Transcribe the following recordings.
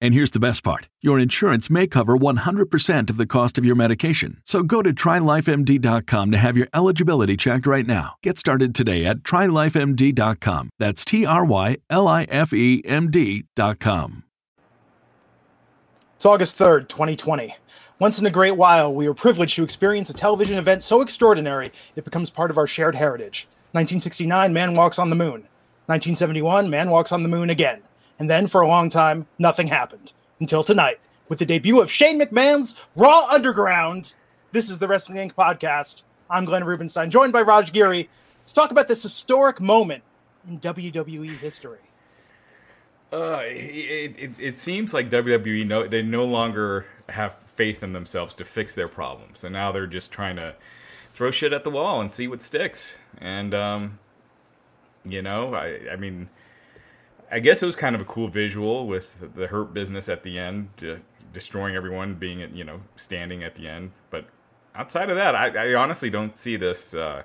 And here's the best part your insurance may cover 100% of the cost of your medication. So go to trylifemd.com to have your eligibility checked right now. Get started today at trylifemd.com. That's T R Y L I F E M D.com. It's August 3rd, 2020. Once in a great while, we are privileged to experience a television event so extraordinary it becomes part of our shared heritage. 1969, Man Walks on the Moon. 1971, Man Walks on the Moon again. And then for a long time, nothing happened until tonight with the debut of Shane McMahon's Raw Underground. This is the Wrestling Inc. podcast. I'm Glenn Rubenstein, joined by Raj Giri. Let's talk about this historic moment in WWE history. Uh, it, it, it seems like WWE no they no longer have faith in themselves to fix their problems, and now they're just trying to throw shit at the wall and see what sticks. And um, you know, I I mean, I guess it was kind of a cool visual with the Hurt Business at the end, uh, destroying everyone, being you know standing at the end. But outside of that, I, I honestly don't see this uh,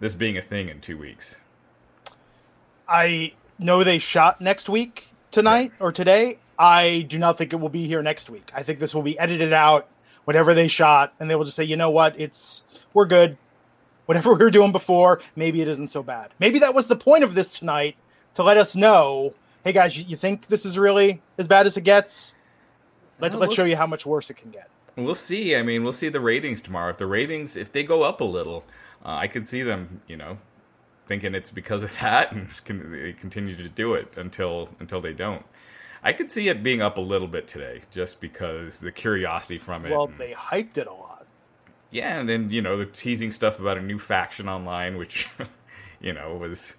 this being a thing in two weeks. I know they shot next week tonight or today. I do not think it will be here next week. I think this will be edited out, whatever they shot, and they will just say, you know what, it's we're good. Whatever we were doing before, maybe it isn't so bad. Maybe that was the point of this tonight to let us know, hey guys, you, you think this is really as bad as it gets? Let's Well, let's we'll show you how much worse it can get. We'll see. I mean, we'll see the ratings tomorrow. If the ratings, if they go up a little, uh, I could see them, you know, thinking it's because of that, and can, they continue to do it until until they don't. I could see it being up a little bit today, just because the curiosity from it. Well, and- they hyped it a lot. yeah, and then you know the teasing stuff about a new faction online, which you know was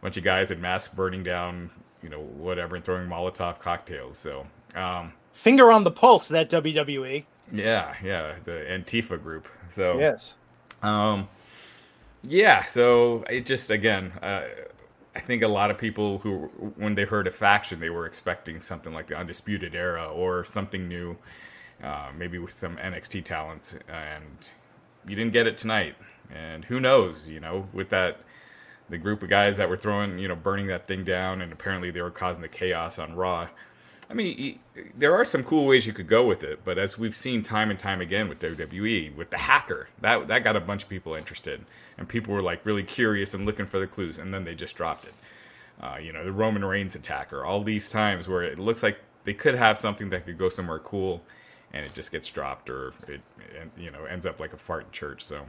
a bunch of guys in masks burning down, you know, whatever, and throwing Molotov cocktails. So. Um, Finger on the pulse, that WWE. yeah, yeah, the Antifa group. So Yes. Um, yeah, so it just again, uh, I think a lot of people who, when they heard a faction, they were expecting something like the Undisputed Era or something new, uh, maybe with some NXT talents, and you didn't get it tonight. And who knows, you know, with that the group of guys that were throwing, you know, burning that thing down, and apparently they were causing the chaos on Raw. I mean, there are some cool ways you could go with it, but as we've seen time and time again with WWE, with the hacker, that that got a bunch of people interested, and people were like really curious and looking for the clues, and then they just dropped it. Uh, you know, the Roman Reigns attacker, all these times where it looks like they could have something that could go somewhere cool, and it just gets dropped, or it, you know, ends up like a fart in church. So,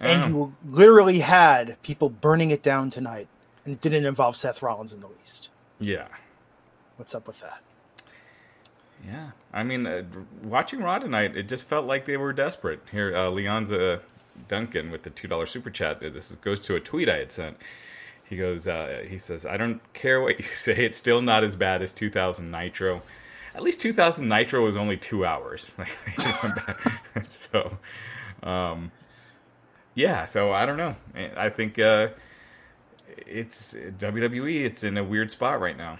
And you literally had people burning it down tonight, and it didn't involve Seth Rollins in the least. yeah. What's up with that? Yeah, I mean, uh, watching Raw tonight, it just felt like they were desperate. Here, uh, Leonza Duncan with the two dollar super chat. uh, This goes to a tweet I had sent. He goes, uh, he says, "I don't care what you say. It's still not as bad as 2000 Nitro. At least 2000 Nitro was only two hours. so, um, yeah. So I don't know. I think uh, it's WWE. It's in a weird spot right now.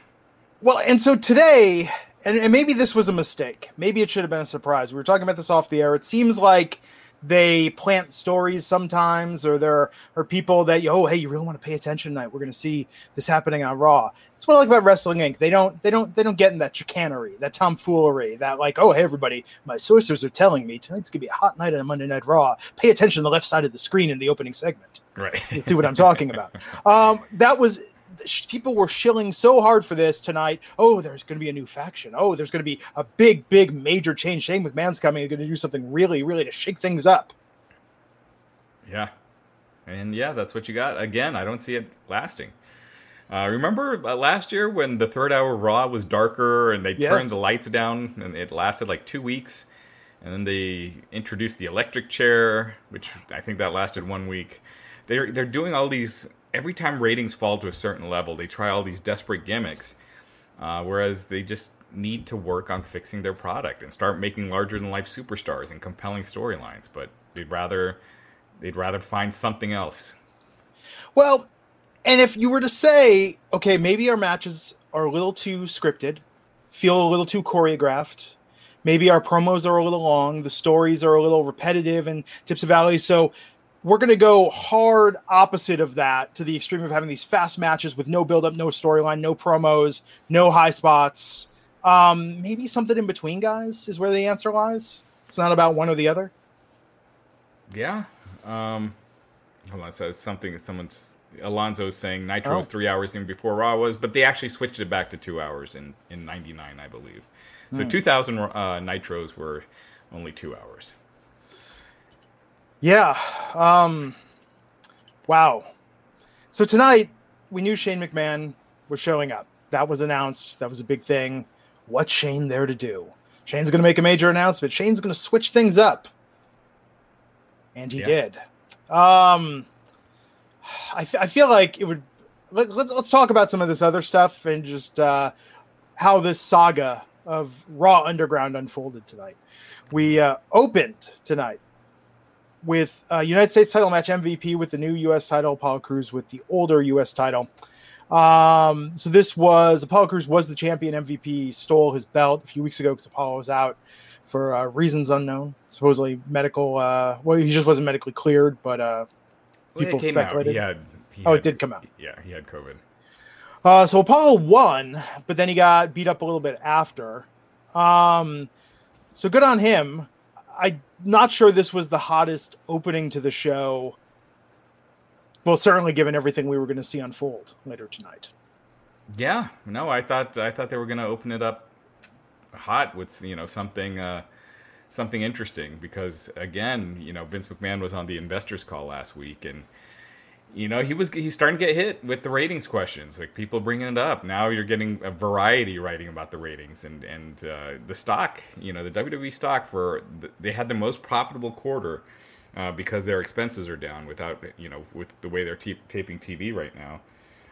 Well, and so today, and, and maybe this was a mistake. Maybe it should have been a surprise. We were talking about this off the air. It seems like they plant stories sometimes, or there are people that, you oh, hey, you really want to pay attention tonight. We're going to see this happening on Raw. That's what I like about Wrestling Inc. They don't, they don't, they don't get in that chicanery, that tomfoolery, that like, oh, hey, everybody, my sources are telling me tonight's going to be a hot night on Monday Night Raw. Pay attention to the left side of the screen in the opening segment. Right. You see what I'm talking about? Um, that was people were shilling so hard for this tonight. Oh, there's going to be a new faction. Oh, there's going to be a big, big, major change. Shane McMahon's coming. He's going to do something really, really to shake things up. Yeah. And yeah, that's what you got. Again, I don't see it lasting. Uh, remember uh, last year when the third hour Raw was darker and they Yes. turned the lights down and it lasted like two weeks, and then they introduced the electric chair, which I think that lasted one week. They're they're doing all these every time ratings fall to a certain level, they try all these desperate gimmicks, uh, whereas they just need to work on fixing their product and start making larger than life superstars and compelling storylines. But they'd rather they'd rather find something else. Well, and if you were to say, okay, maybe our matches are a little too scripted, feel a little too choreographed, maybe our promos are a little long, the stories are a little repetitive and tips of valley, so we're going to go hard opposite of that to the extreme of having these fast matches with no build up, no storyline, no promos, no high spots. Um, maybe something in between, guys, is where the answer lies. It's not about one or the other. Yeah. Um, hold on. So something. Someone's Alonzo's saying Nitro Oh. was three hours even before Raw was, but they actually switched it back to two hours in in '99, I believe. So 2000 uh, Nitros were only two hours. Yeah. Um wow. So tonight we knew Shane McMahon was showing up. That was announced. That was a big thing. What's Shane there to do? Shane's going to make a major announcement. Shane's going to switch things up. And he Yeah. did. Um I, f- I feel like it would let, let's let's talk about some of this other stuff and just uh how this saga of Raw Underground unfolded tonight. We uh, opened tonight with uh, United States title match MVP with the new U.S. title, Apollo Crews with the older U.S. title. Um, so this was Apollo Crews was the champion. MVP stole his belt a few weeks ago because Apollo was out for uh, reasons unknown, supposedly medical. Uh, well, he just wasn't medically cleared, but uh, Well, People it came out. speculated. He had. He Oh, it did come out. Yeah, he had COVID. Uh, so Apollo won, but then he got beat up a little bit after. Um, so good on him. I'm not sure this was the hottest opening to the show. Well, certainly given everything we were going to see unfold later tonight. Yeah, no, I thought I thought they were going to open it up hot with you know something uh, something interesting because again, you know, Vince McMahon was on the investors call last week and you know he was he's starting to get hit with the ratings questions like people bringing it up. Now you're getting a variety writing about the ratings and and uh, the stock you know the wwe stock for they had the most profitable quarter uh, because their expenses are down without you know with the way they're t- taping tv right now.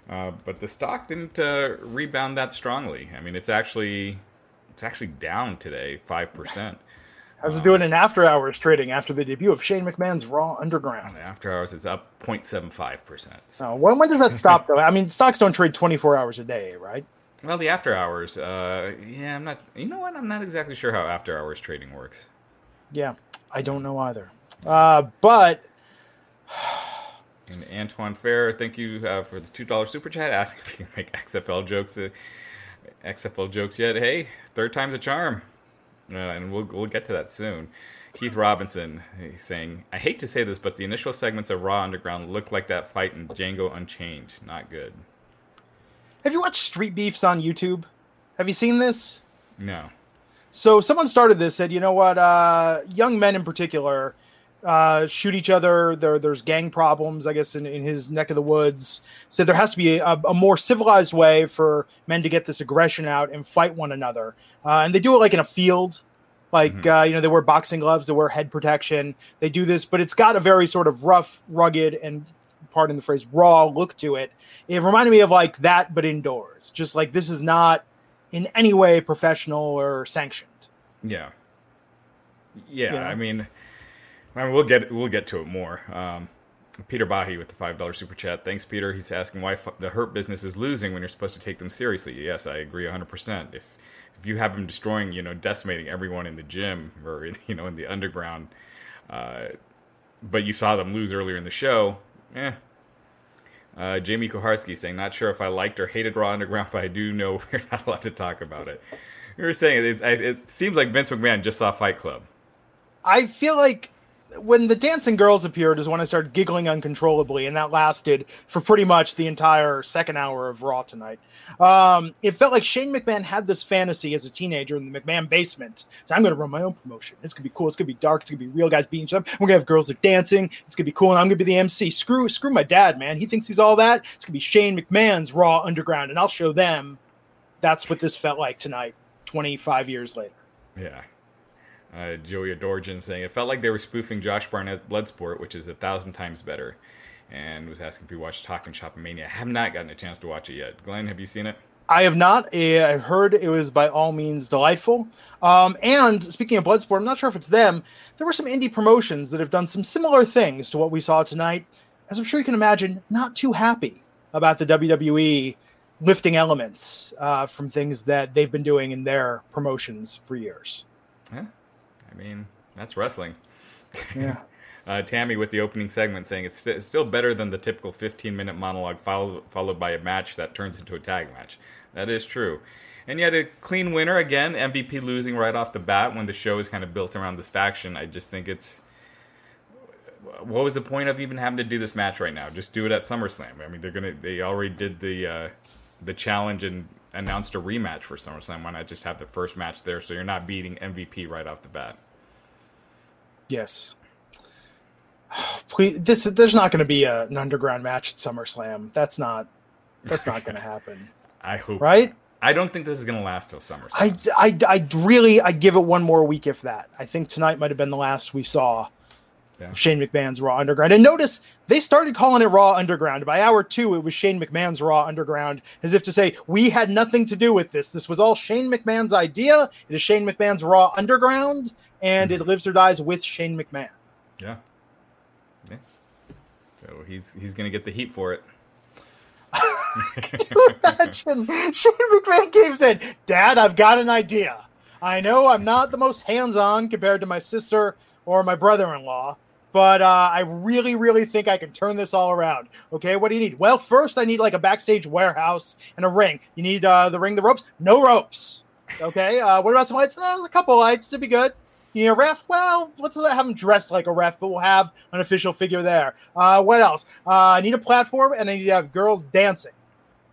Uh, but the stock didn't uh, rebound that strongly. I mean it's actually it's actually down today 5% How's it doing in after hours trading after the debut of Shane McMahon's Raw Underground? after hours it's up 0.75% So when, when does that stop though? I mean, stocks don't trade 24 hours a day, right? Well, the after hours, uh, yeah, I'm not. You know what? I'm not exactly sure how after hours trading works. Yeah, I don't know either. Uh, but And Antoine Fair, thank you uh, for the two dollar super chat, asking if you can make XFL jokes. Uh, XFL jokes yet? Hey, third time's a charm, and we'll we'll get to that soon. Keith Robinson he's saying, "I hate to say this, but the initial segments of Raw Underground look like that fight in Django Unchained. Not good. have you watched Street Beefs on YouTube? Have you seen this? No. So someone started this, said, you know what, uh, young men in particular uh, shoot each other. There, there's gang problems, I guess, in, in his neck of the woods. So there has to be a, a more civilized way for men to get this aggression out and fight one another. Uh, and they do it like in a field. Like, Mhm. uh, you know, they wear boxing gloves, they wear head protection. They do this, but it's got a very sort of rough, rugged, and pardon the phrase, raw look to it. It reminded me of like that, but indoors. Just like this is not in any way professional or sanctioned. Yeah. Yeah, Yeah. I mean, I mean, we'll get we'll get to it more. Um, Peter Bahi with the five dollar super chat. Thanks, Peter. He's asking why f- the hurt business is losing when you're supposed to take them seriously. Yes, I agree 100. percent If if you have them destroying, you know, decimating everyone in the gym or you know in the underground, uh, but you saw them lose earlier in the show, eh. Uh, Jamie Koharski saying, not sure if I liked or hated Raw Underground, but I do know we're not allowed to talk about it. You were saying it, it, it seems like Vince McMahon just saw Fight Club. I feel like when the dancing girls appeared is when I started giggling uncontrollably, and that lasted for pretty much the entire second hour of Raw tonight. Um, it felt like Shane McMahon had this fantasy as a teenager in the McMahon basement. So I'm going to run my own promotion. It's going to be cool. It's going to be dark. It's going to be real guys beating each other. We're going to have girls that are dancing. It's going to be cool, and I'm going to be the MC. Screw, screw my dad, man. He thinks he's all that. It's going to be Shane McMahon's Raw Underground, and I'll show them. That's what this felt like tonight, 25 years later. Yeah. Uh, Joey Adorjan saying it felt like they were spoofing Josh Barnett Bloodsport, which is a thousand times better, and was asking if you watched Talking Shop Mania. I have not gotten a chance to watch it yet. Glenn, have you seen it? I have not. I've heard it was by all means delightful. Um, and speaking of Bloodsport, I'm not sure if it's them. There were some indie promotions that have done some similar things to what we saw tonight. As I'm sure you can imagine, not too happy about the WWE lifting elements uh, from things that they've been doing in their promotions for years. Yeah, I mean that's wrestling. Yeah. uh, Tammy with the opening segment saying it's, st- still better than the typical 15 minute monologue followed followed by a match that turns into a tag match. That is true. And yet a clean winner again, MVP losing right off the bat when the show is kind of built around this faction. I just think it's what was the point of even having to do this match right now? Just do it at SummerSlam. I mean, they're gonna they already did the uh, the challenge and announced a rematch for SummerSlam. Why not just have the first match there so you're not beating MVP right off the bat? Yes. Please, this there's not going to be a, an underground match at SummerSlam. That's not that's not going to happen. I hope right. I don't think this is going to last till SummerSlam. I, I, I really I give it one more week if that. I think tonight might have been the last we saw Yeah. Shane McMahon's Raw Underground. And notice they started calling it Raw Underground. By hour two, it was Shane McMahon's Raw Underground, as if to say, we had nothing to do with this. This was all Shane McMahon's idea. It is Shane McMahon's Raw Underground, and it mm-hmm. lives or dies with Shane McMahon. Yeah. Yeah. So he's he's gonna get the heat for it. Can you imagine? Shane McMahon came in, Dad, I've got an idea. I know I'm not the most hands on compared to my sister or my brother in law, but uh, I really, really think I can turn this all around. Okay, what do you need? Well, first, I need like a backstage warehouse and a ring. You need uh, the ring, the ropes? No ropes. Okay, uh, what about some lights? Uh, a couple lights to be good. You need a ref? Well, let's have him dressed like a ref, but we'll have an official figure there. Uh, what else? Uh, I need a platform and I need to have girls dancing.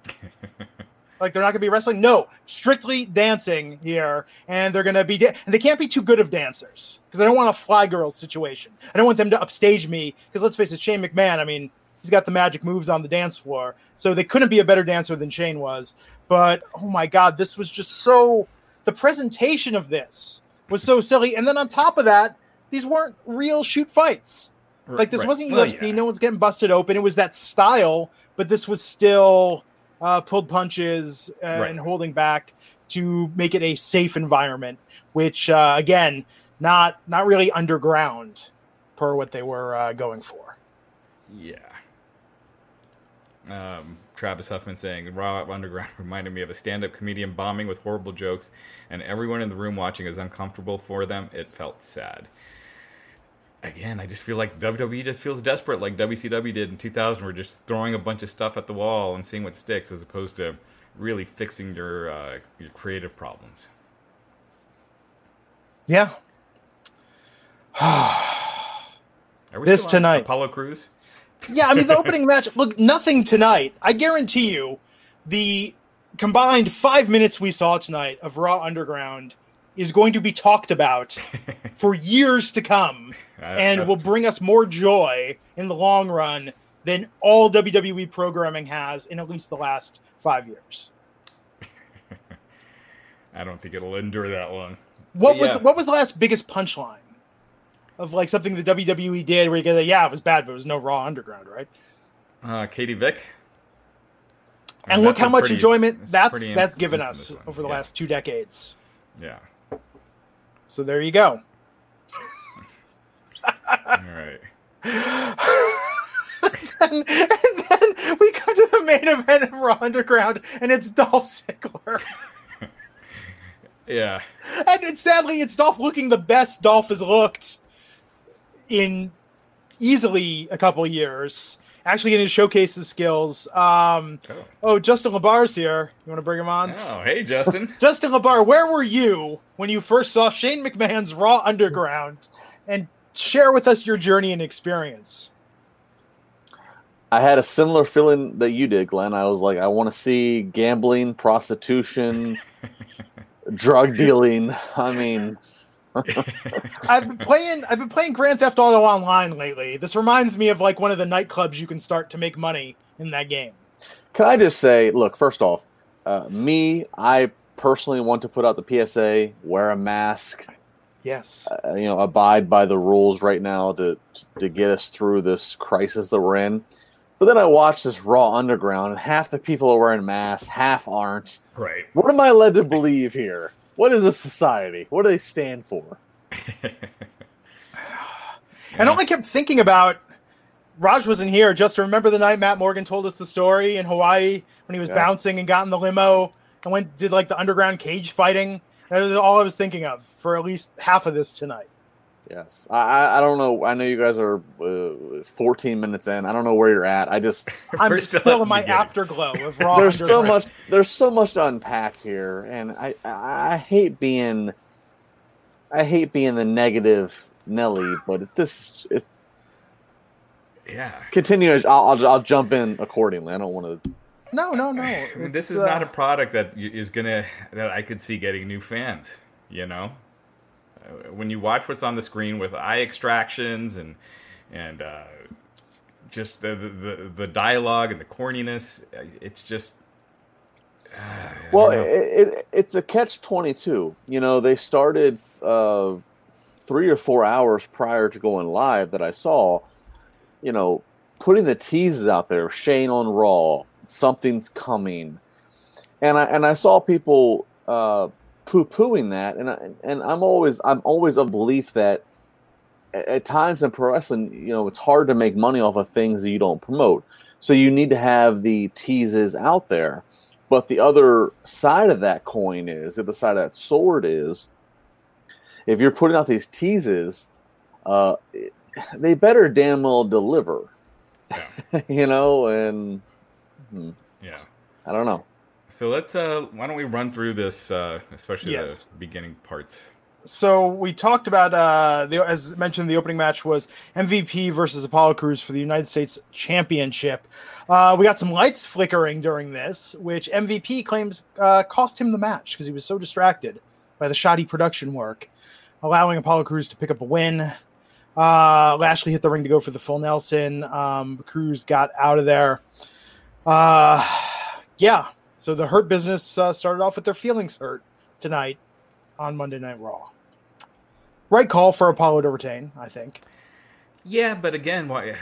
Like they're not going to be wrestling. No, strictly dancing here, and they're going to be. Da- and they can't be too good of dancers because I don't want a fly girl situation. I don't want them to upstage me because let's face it, Shane McMahon. I mean, he's got the magic moves on the dance floor, so they couldn't be a better dancer than Shane was. But oh my God, this was just so. The presentation of this was so silly, and then on top of that, these weren't real shoot fights. Like this Right. wasn't Well, UFC. yeah. No one's getting busted open. It was that style, but this was still uh, pulled punches uh, Right. and holding back to make it a safe environment. Which uh, again, not not really underground per what they were uh, going for. Yeah. Um, Travis Huffman saying Raw Underground reminded me of a stand-up comedian bombing with horrible jokes, and everyone in the room watching is uncomfortable for them. It felt sad. Again, I just feel like WWE just feels desperate, like WCW did in 2000. We're just throwing a bunch of stuff at the wall and seeing what sticks, as opposed to really fixing your uh, your creative problems. Yeah. This tonight. Apollo Crews. yeah, I mean the opening match. Look, nothing tonight. I guarantee you, the combined five minutes we saw tonight of Raw Underground is going to be talked about for years to come, and will bring us more joy in the long run than all WWE programming has in at least the last five years. I don't think it'll endure that long. What But was yeah. what was the last biggest punchline of like something the WWE did where you go, yeah, it was bad, but it was no Raw Underground, right? Uh, Katie Vick. And That's look how much pretty- enjoyment a that's that's given us one. over the Yeah. last two decades. Yeah. So there you go. All right. and, and then we come to the main event of Raw Underground, and it's Dolph Ziggler. Yeah. And it's, sadly, it's Dolph looking the best Dolph has looked in easily a couple years. Actually, getting to showcase his skills. Um, Oh. oh, Justin LaBar's here. You want to bring him on? Oh, hey, Justin. Justin LaBar, where were you when you first saw Shane McMahon's Raw Underground and share with us your journey and experience. I had a similar feeling that you did, Glenn. I was like, I want to see gambling, prostitution, drug dealing. I mean, I've been playing. I've been playing Grand Theft Auto Online lately. This reminds me of like one of the nightclubs you can start to make money in that game. Can I just say, look, first off, uh, me, I personally want to put out the PSA: wear a mask. Yes. Uh, you know, abide by the rules right now to to get us through this crisis that we're in. But then I watch this Raw Underground, and half the people are wearing masks, half aren't. Right. What am I led to believe here? What is this society? What do they stand for? And all I kept thinking about, Raj wasn't here. Just to remember the night Matt Morgan told us the story in Hawaii when he was Yes. bouncing and got in the limo and went did like the underground cage fighting. That was all I was thinking of for at least half of this tonight. Yes, I I- I don't know. I know you guys are uh, 14 minutes in. I don't know where you're at. I just I'm still, still in my beginning. afterglow of raw. there's so Underground. much there's so much to unpack here, and I I I hate being I hate being the negative Nelly, but this it, Yeah. continue. I'll, I'll I'll jump in accordingly. I don't want to. No, no, no. I mean, this It's, is not uh, a product that y- is gonna that I could see getting new fans. You know, when you watch what's on the screen with eye extractions and and uh, just the, the the dialogue and the corniness, uh, it's just. Uh, Well, it, it, it's a catch twenty two. You know, they started uh, three or four hours prior to going live that I saw. You know, putting the teases out there. Shane on Raw. Something's coming, and I and I saw people uh, poo pooing that, and I, and I'm always I'm always of belief that at, times in pro wrestling, you know, it's hard to make money off of things that you don't promote. So you need to have the teases out there. But the other side of that coin is, the other side of that sword is, if you're putting out these teases, uh, they better damn well deliver. you know, and hmm, yeah. I don't know. So let's uh, why don't we run through this, uh, especially Yes. the beginning parts. So we talked about uh, the as mentioned, the opening match was MVP versus Apollo Crews for the United States Championship. Uh, we got some lights flickering during this, which MVP claims uh, cost him the match because he was so distracted by the shoddy production work, allowing Apollo Crews to pick up a win. Uh, Lashley hit the ring to go for the full Nelson. Um, Crews got out of there. Uh, yeah, so the Hurt business uh, started off with their feelings hurt tonight on Monday Night Raw. Right call for Apollo to retain, I think. Yeah, but again, why?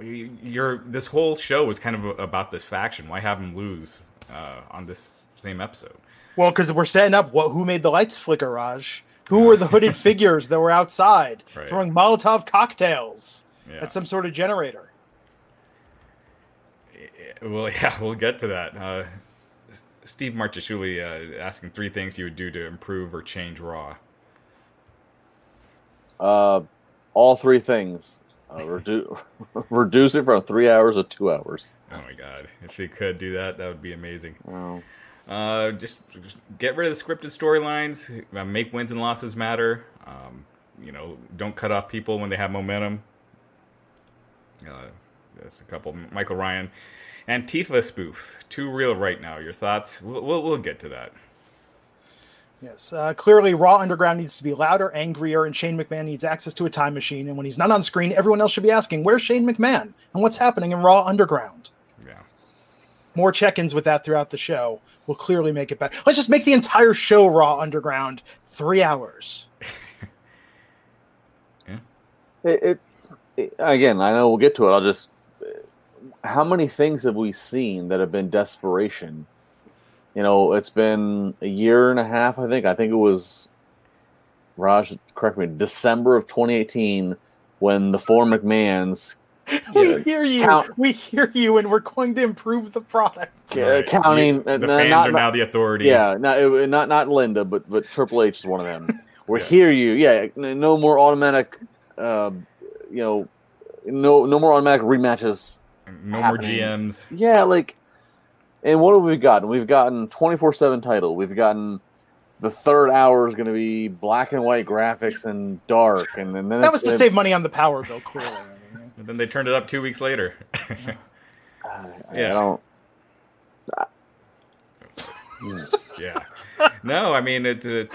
You're this whole show was kind of about this faction. Why have him lose uh, on this same episode? Well, because we're setting up what who made the lights flicker, Raj. Who were the hooded figures that were outside Right. throwing Molotov cocktails Yeah. at some sort of generator? Well, yeah, we'll get to that. Uh, Steve Marcheshuli uh, asking three things you would do to improve or change Raw. Uh, all three things. Uh, redu- reduce it from three hours to two hours. Oh my God! If they could do that, that would be amazing. Oh. Uh, just, just get rid of the scripted storylines. Uh, make wins and losses matter. Um, you know, don't cut off people when they have momentum. Uh, that's a couple. Michael Ryan, Antifa spoof. Too real right now. Your thoughts? We'll, we'll, we'll get to that. Yes. Uh, clearly, Raw Underground needs to be louder, angrier, and Shane McMahon needs access to a time machine. And when he's not on screen, everyone else should be asking, "Where's Shane McMahon? And what's happening in Raw Underground?" Yeah. More check-ins with that throughout the show will clearly make it better. Let's just make the entire show Raw Underground three hours. It, it, it again. I know we'll get to it. I'll just. How many things have we seen that have been desperation? You know, it's been a year and a half. I think. I think it was. Raj, correct me. December of 2018, when the four McMahons We Yeah, hear you. count- We hear you, and we're going to improve the product. uh, Right. counting. You- uh, the no, fans not- are now the authority. Yeah, not not not Linda, but but Triple H is one of them. We Yeah. hear you. Yeah, no more automatic. Uh, you know, no no more automatic rematches. No happening. more GMs. Yeah, like, and what have we gotten? We've gotten twenty four seven title. We've gotten the third hour is going to be black and white graphics and dark, and then, then That was to gonna- save money on the power bill, clearly. And then they turned it up two weeks later. I, Yeah. I don't. yeah. No, I mean it. it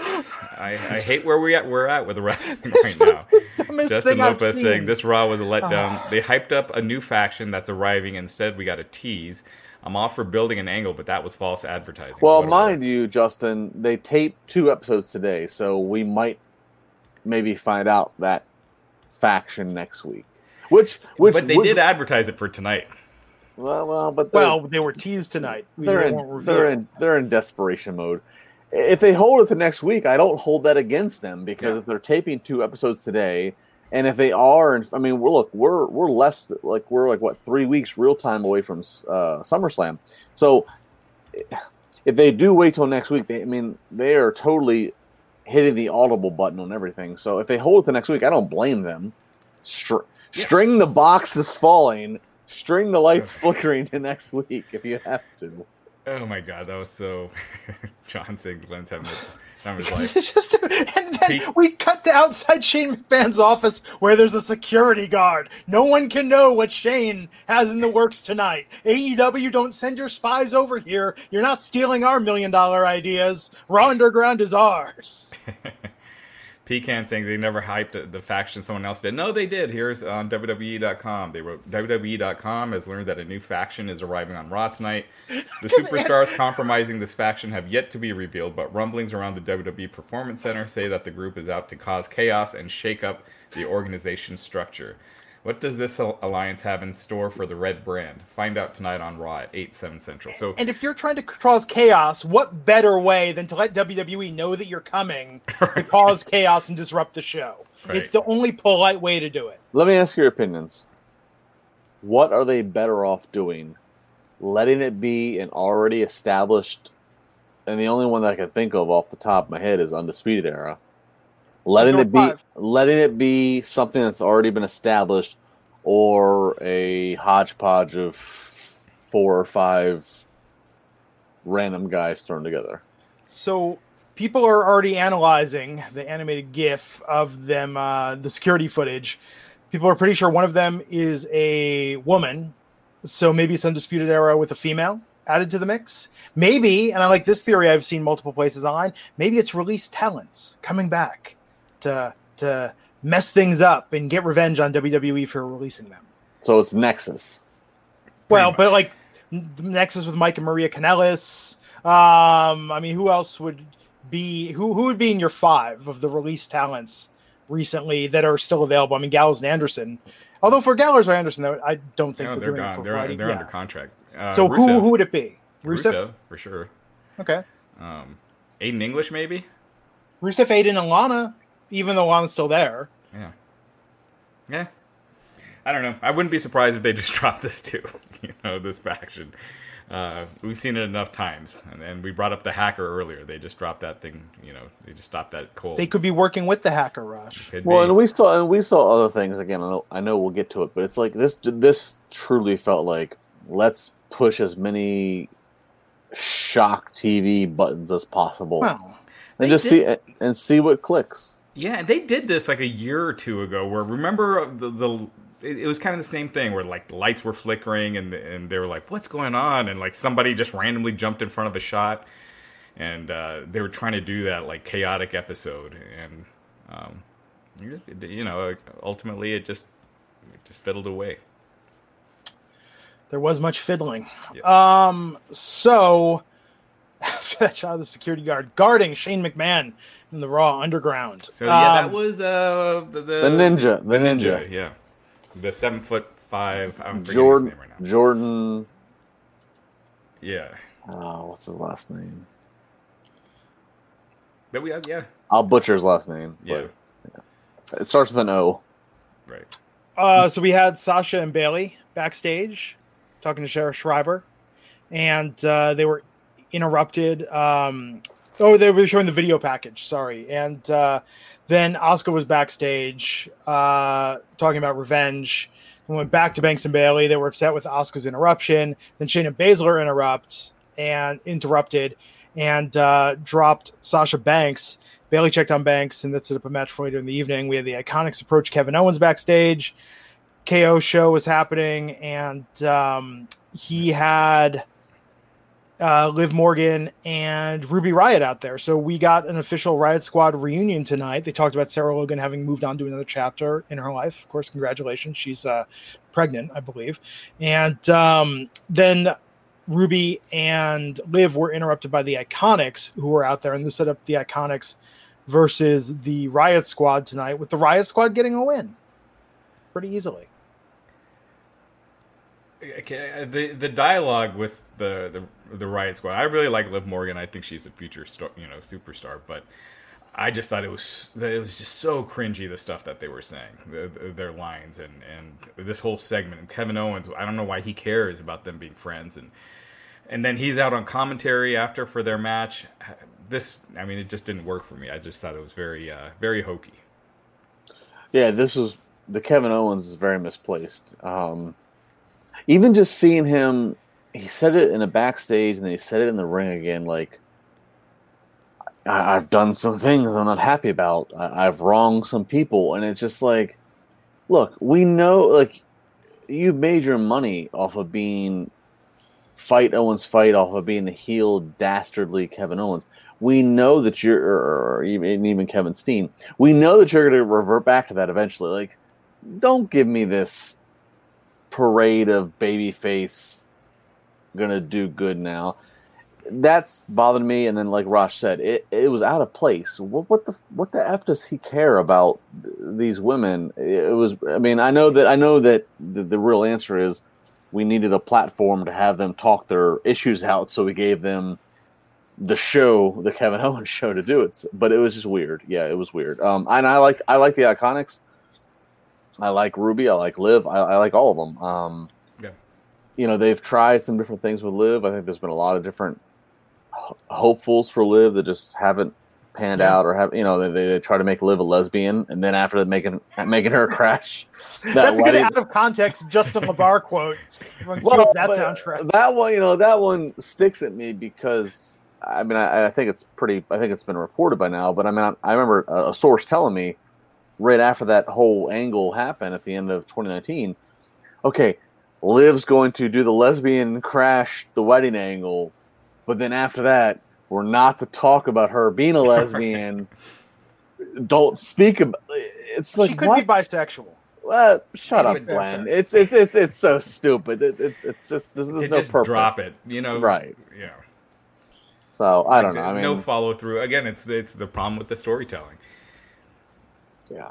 I, I hate where we at. We're at with the wrestling right now. Dumbest Justin thing I've Lopez seen. saying this Raw was a letdown. Ah. They hyped up a new faction that's arriving. Instead, we got a tease. I'm all for building an angle, but that was false advertising. Well, What mind you, Justin, they taped two episodes today, so we might maybe find out that faction next week. Which, which, but they which- did advertise it for tonight. Well, well, but Well, they were teased tonight. They're won't in, they're in, they're in desperation mode. If they hold it to next week, I don't hold that against them because Yeah. if they're taping two episodes today, and if they are, and I mean, we're look, we're we're less like we're like what three weeks real time away from uh, SummerSlam. So if they do wait till next week, they, I mean, they are totally hitting the audible button on everything. So if they hold it to next week, I don't blame them. Str- String the boxes falling, string the lights flickering to next week if you have to. Oh my god, that was so. John saying Glenn's having a time of his life. It's just, and then Pete- we cut to outside Shane McMahon's office where there's a security guard. No one can know what Shane has in the works tonight. AEW, don't send your spies over here. You're not stealing our million dollar ideas. Raw Underground is ours. Pecan saying they never hyped the faction someone else did. No, they did. Here's on WWE.com. They wrote WWE.com has learned that a new faction is arriving on Raw tonight. The superstars compromising this faction have yet to be revealed, but rumblings around the WWE Performance Center say that the group is out to cause chaos and shake up the organization's structure. What does this alliance have in store for the Red Brand? Find out tonight on Raw at 8, 7 Central. So And if you're trying to cause chaos, what better way than to let WWE know that you're coming to cause chaos and disrupt the show? It's the only polite way to do it. Let me ask your opinions. What are they better off doing? Letting it be an already established, and the only one that I can think of off the top of my head is Undisputed Era. Letting it be, five. letting it be something that's already been established, or a hodgepodge of four or five random guys thrown together. So people are already analyzing the animated GIF of them, uh, the security footage. People are pretty sure one of them is a woman. So maybe it's Undisputed Era with a female added to the mix. Maybe, and I like this theory I've seen multiple places online, maybe it's released talents coming back to to mess things up and get revenge on WWE for releasing them. So it's Nexus. Well, but like Nexus with Mike and Maria Kanellis. Um, I mean, who else would be who who would be in your five of the released talents recently that are still available? I mean, Gallows and Anderson. Although for Gallows or Anderson, though, I don't think no, they're, they're gone. They're, variety. they're Yeah. under contract. Uh, so who Rusev. who would it be? Rusev. Rusev, for sure. Okay. Um, Aiden English, maybe. Rusev, Aiden, and Lana. Even though Lana's still there. Yeah. Yeah. I don't know. I wouldn't be surprised if they just dropped this too. You know, this faction. Uh, we've seen it enough times, and, and we brought up the hacker earlier. They just dropped that thing. You know, they just stopped that cold. They could be working with the Hacker Rush. Could Well, be. and we saw and we saw other things again. I know, I know we'll get to it, but it's like this. This truly felt like let's push as many shock TV buttons as possible, Well, they and just did- see and see what clicks. Yeah, they did this like a year or two ago. Where remember the the it, it was kind of the same thing where like the lights were flickering and and they were like, "What's going on?" And like somebody just randomly jumped in front of a shot, and uh, they were trying to do that like chaotic episode, and um, you you know, ultimately it just it just fiddled away. there was much fiddling. Yes. Um, so after that shot of the security guard guarding Shane McMahon in the Raw Underground. So yeah, that Um, was uh the, The ninja, the ninja, yeah, the seven foot five. I'm Jordan, his name right now. Jordan. Yeah, Oh, what's his last name? that we yeah I'll butcher his last name. yeah but it starts with an O. right. Uh, so we had Sasha and Bayley backstage talking to Sarah Schreiber, and uh, they were interrupted. Um, oh, they were showing the video package. Sorry, and uh, then Asuka was backstage uh, talking about revenge. And went back to Banks and Bayley. They were upset with Asuka's interruption. Then Shayna Baszler interrupt and interrupted, and uh, dropped Sasha Banks. Bayley checked on Banks, and that set up a match for later in the evening. We had the Iconics approach Kevin Owens backstage. KO show was happening, and um, he had uh, Liv Morgan and Ruby Riott out there. So we got an official Riott Squad reunion tonight. They talked about Sarah Logan having moved on to another chapter in her life. Of course, congratulations. She's uh, pregnant, I believe. And um, then Ruby and Liv were interrupted by the Iconics, who were out there, and this set up the Iconics versus the Riott Squad tonight, with the Riott Squad getting a win pretty easily. Okay, the the dialogue with the, the the Riott Squad, I really like Liv Morgan. I think she's a future star, you know, superstar. But I just thought it was it was just so cringy the stuff that they were saying, the, the, their lines and and this whole segment. And Kevin Owens, I don't know why he cares about them being friends, and and then he's out on commentary after for their match. This, I mean, it just didn't work for me. I just thought it was very uh, very hokey. Yeah, this was the Kevin Owens is very misplaced. Um, even just seeing him, he said it in a backstage and then he said it in the ring again. Like, I, have done some things I'm not happy about. I, have wronged some people, and it's just like, look, we know, like, you've made your money off of being fight Owens fight off of being the heel dastardly Kevin Owens. We know that you're, or even, even Kevin Steen. We know that you're going to revert back to that eventually. Like, don't give me this parade of babyface gonna do good now. That's bothered me. And then, like Raj said, it, it was out of place. What, what the what the f does he care about these women? It was. I mean, I know that I know that the, the real answer is we needed a platform to have them talk their issues out, so we gave them the show, the Kevin Owens show, to do it. But it was just weird. Yeah, it was weird. Um, and I like I like the Iconics. I like Ruby. I like Liv. I, I like all of them. Um. You know, they've tried some different things with Liv. I think there's been a lot of different hopefuls for Liv that just haven't panned yeah. out or have you know they, they try to make Liv a lesbian and then after making making her crash. That That's a good out of context Justin LaBar quote. well, that soundtrack. That one, you know, that one sticks at me because I mean I, I, think it's pretty. I think it's been reported by now, but I mean I, I remember a, a source telling me right after that whole angle happened at the end of 2019. Okay, Liv's going to do the lesbian crash, the wedding angle, but then after that, we're not to talk about her being a lesbian. Don't speak about. It's like she could what? be bisexual. Well, shut up, Glenn. It's, it's it's it's so stupid. It, it, it's just there's, there's no just purpose. Drop it, you know. Right. Yeah. So I don't know. I mean, no follow through. Again, it's it's the problem with the storytelling. Yeah.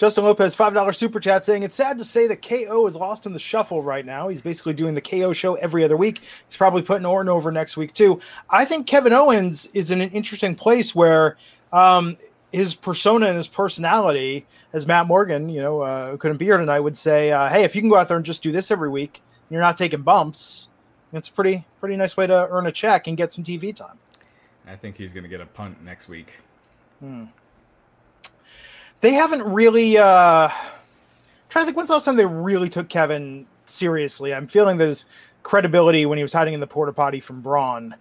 Justin Lopez, $5 super chat saying it's sad to say that KO is lost in the shuffle right now. He's basically doing the KO show every other week. He's probably putting Orton over next week, too. I think Kevin Owens is in an interesting place where um, his persona and his personality, as Matt Morgan, you know, uh, who couldn't be here tonight, would say, uh, hey, if you can go out there and just do this every week, you're not taking bumps. It's a pretty, pretty nice way to earn a check and get some TV time. I think he's going to get a punt next week. Hmm they haven't really. Uh, trying to think when's the last time they really took Kevin seriously. I'm feeling there's credibility when he was hiding in the porta potty from Braun.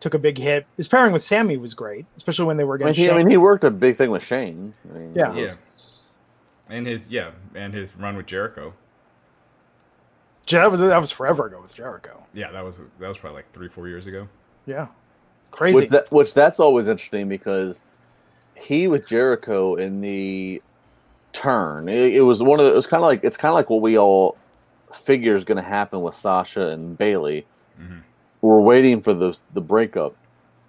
Took a big hit. His pairing with Sami was great, especially when they were against. I mean, he, I mean, he worked a big thing with Shane. I mean, yeah, yeah, and his yeah, and his run with Jericho. That was that was forever ago with Jericho. Yeah, that was that was probably like three four years ago. Yeah, crazy. Which, that, which that's always interesting because he with Jericho in the turn. It, it was one of the, it was kind of like it's kind of like what we all figure is going to happen with Sasha and Bayley. Mm-hmm. We're waiting for the the breakup.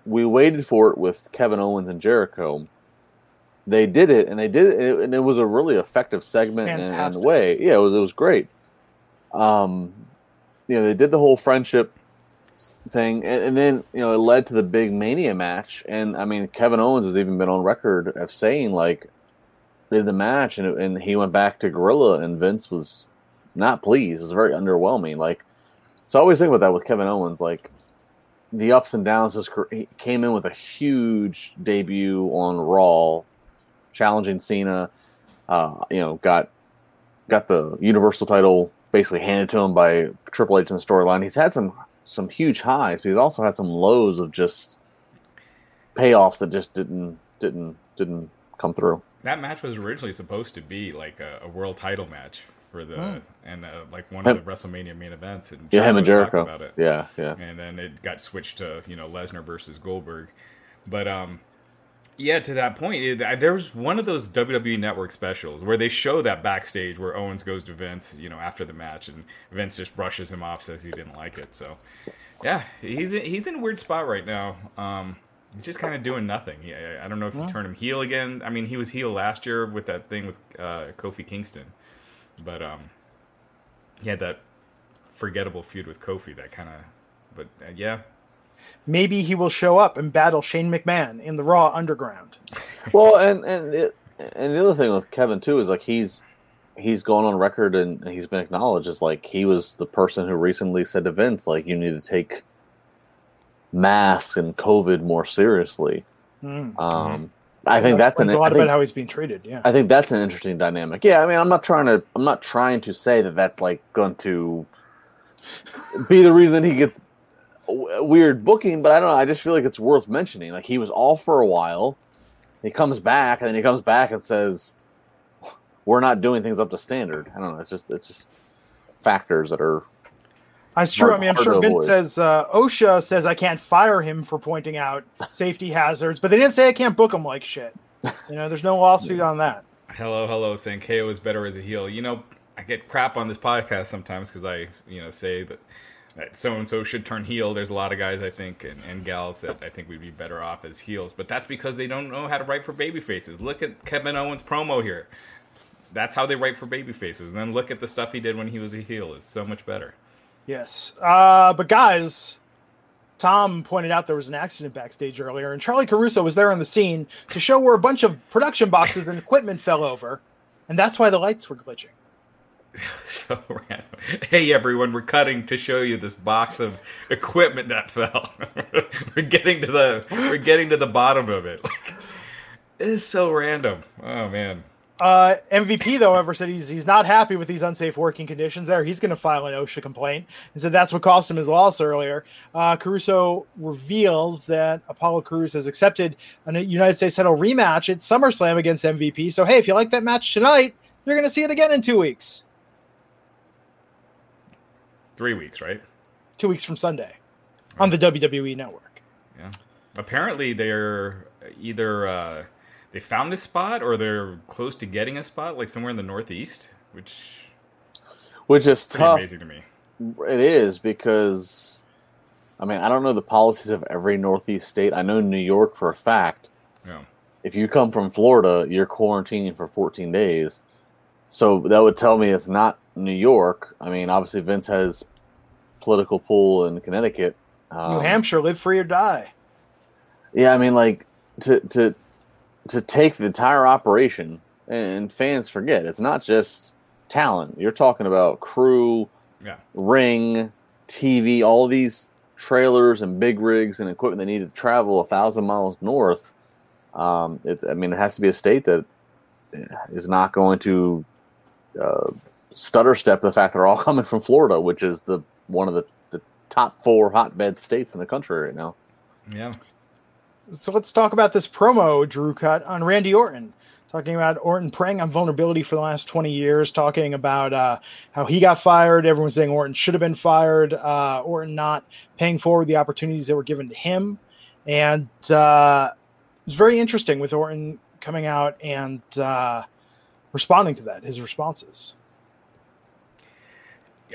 We waited for it with Kevin Owens and Jericho. They did it, and they did it, and it was a really effective segment in, in a way. Yeah, it was it was great. Um, you know, they did the whole friendship thing, and, and, then you know it led to the big Mania match. And I mean, Kevin Owens has even been on record of saying like they did the match, and and he went back to Gorilla, and Vince was not pleased. It was very underwhelming. Like, so I always think about that with Kevin Owens, like the ups and downs. Just he came in with a huge debut on Raw, challenging Cena. Uh, you know, got got the Universal title basically handed to him by Triple H in the storyline. He's had some some huge highs, but he's also had some lows of just payoffs that just didn't didn't didn't come through. That match was originally supposed to be like a, a world title match for the Hmm. and uh, like one of the WrestleMania main events. And Yeah, him and Jericho. about it. Yeah, yeah. and then it got switched to you know Lesnar versus Goldberg. But um, yeah, to that point, it, I, there was one of those WWE Network specials where they show that backstage where Owens goes to Vince, you know, after the match, and Vince just brushes him off, says he didn't like it. So, yeah, he's in, he's in a weird spot right now. Um, he's just kind of doing nothing. He, I I don't know if you turn him heel again. I mean, he was heel last year with that thing with uh, Kofi Kingston, but um, he had that forgettable feud with Kofi that kind of. But uh, yeah, Maybe he will show up and battle Shane McMahon in the Raw Underground. Well, and and it, and the other thing with Kevin too is like he's he's gone on record and he's been acknowledged as like he was the person who recently said to Vince like you need to take masks and COVID more seriously. Hmm. Um, I think That that's an a lot think, about how he's being treated. Yeah. I think that's an interesting dynamic. Yeah, I mean, I'm not trying to I'm not trying to say that that's like going to be the reason he gets w- weird booking, but I don't know. I just feel like it's worth mentioning. Like he was off for a while, he comes back, and then he comes back and says, "We're not doing things up to standard." I don't know. It's just it's just factors that are That's true. I mean, I'm sure Vince avoid. says uh, OSHA says I can't fire him for pointing out safety hazards, but they didn't say I can't book him like shit. You know, there's no lawsuit on that. hello, hello, saying KO is better as a heel. You know, I get crap on this podcast sometimes because I, you know, say that so and so should turn heel. There's a lot of guys I think and, and gals that I think we'd be better off as heels, but that's because they don't know how to write for baby faces. Look at Kevin Owens' promo here. That's how they write for baby faces. And then look at the stuff he did when he was a heel. It's so much better. Yes. Uh, but guys, Tom pointed out there was an accident backstage earlier, and Charly Caruso was there on the scene to show where a bunch of production boxes and equipment fell over, and that's why the lights were glitching. so random. Hey everyone, we're cutting to show you this box of equipment that fell. we're getting to the we're getting to the bottom of it. Like, it's so random. Oh man. Uh, MVP, though, ever said he's he's not happy with these unsafe working conditions. There, he's going to file an OSHA complaint, and said that's what cost him his loss earlier. Uh, Caruso reveals that Apollo Crews has accepted a United States title rematch at SummerSlam against MVP. So, hey, if you like that match tonight, you're going to see it again in two weeks, Three weeks, right? two weeks from Sunday, on the WWE Network. Yeah. Apparently they're either uh, they found a spot or they're close to getting a spot, like somewhere in the Northeast, which which is is tough. amazing to me. It is because, I mean, I don't know the policies of every Northeast state. I know New York for a fact. Yeah. If you come from Florida, you're quarantining for 14 days. So that would tell me it's not New York. I mean, obviously Vince has political pull in Connecticut. New Um, Hampshire, live free or die. Yeah, I mean, like to to to take the entire operation, and fans forget it's not just talent. You're talking about crew, Yeah. ring, TV, all these trailers and big rigs and equipment that need to travel a thousand miles north. Um, it's, I mean, it has to be a state that is not going to uh, stutter step the fact they're all coming from Florida, which is the one of the, the top four hotbed states in the country right now. Yeah. So let's talk about this promo Drew cut on Randy Orton, talking about Orton preying on vulnerability for the last 20 years, talking about uh, how he got fired. Everyone's saying Orton should have been fired, uh, Orton not paying forward the opportunities that were given to him. And uh, it was very interesting with Orton coming out and uh, responding to that, his responses.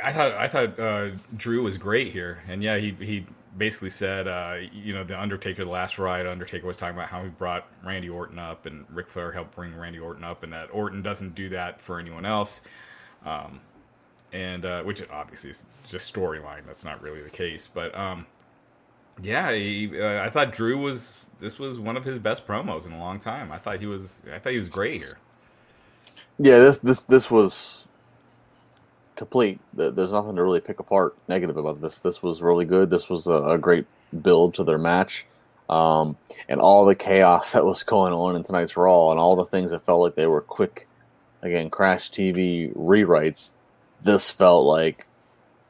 I thought I thought uh, Drew was great here, and yeah, he he basically said, uh, you know, the Undertaker, the last ride, Undertaker was talking about how he brought Randy Orton up, and Ric Flair helped bring Randy Orton up, and that Orton doesn't do that for anyone else, um, and uh, which obviously is just storyline. That's not really the case, but um, yeah, he, uh, I thought Drew was this was one of his best promos in a long time. I thought he was I thought he was great here. Yeah, this this this was complete. There's nothing to really pick apart negative about this. This was really good. This was a, great build to their match, um, and all the chaos that was going on in tonight's Raw, and all the things that felt like they were quick, again, Crash TV rewrites. This felt like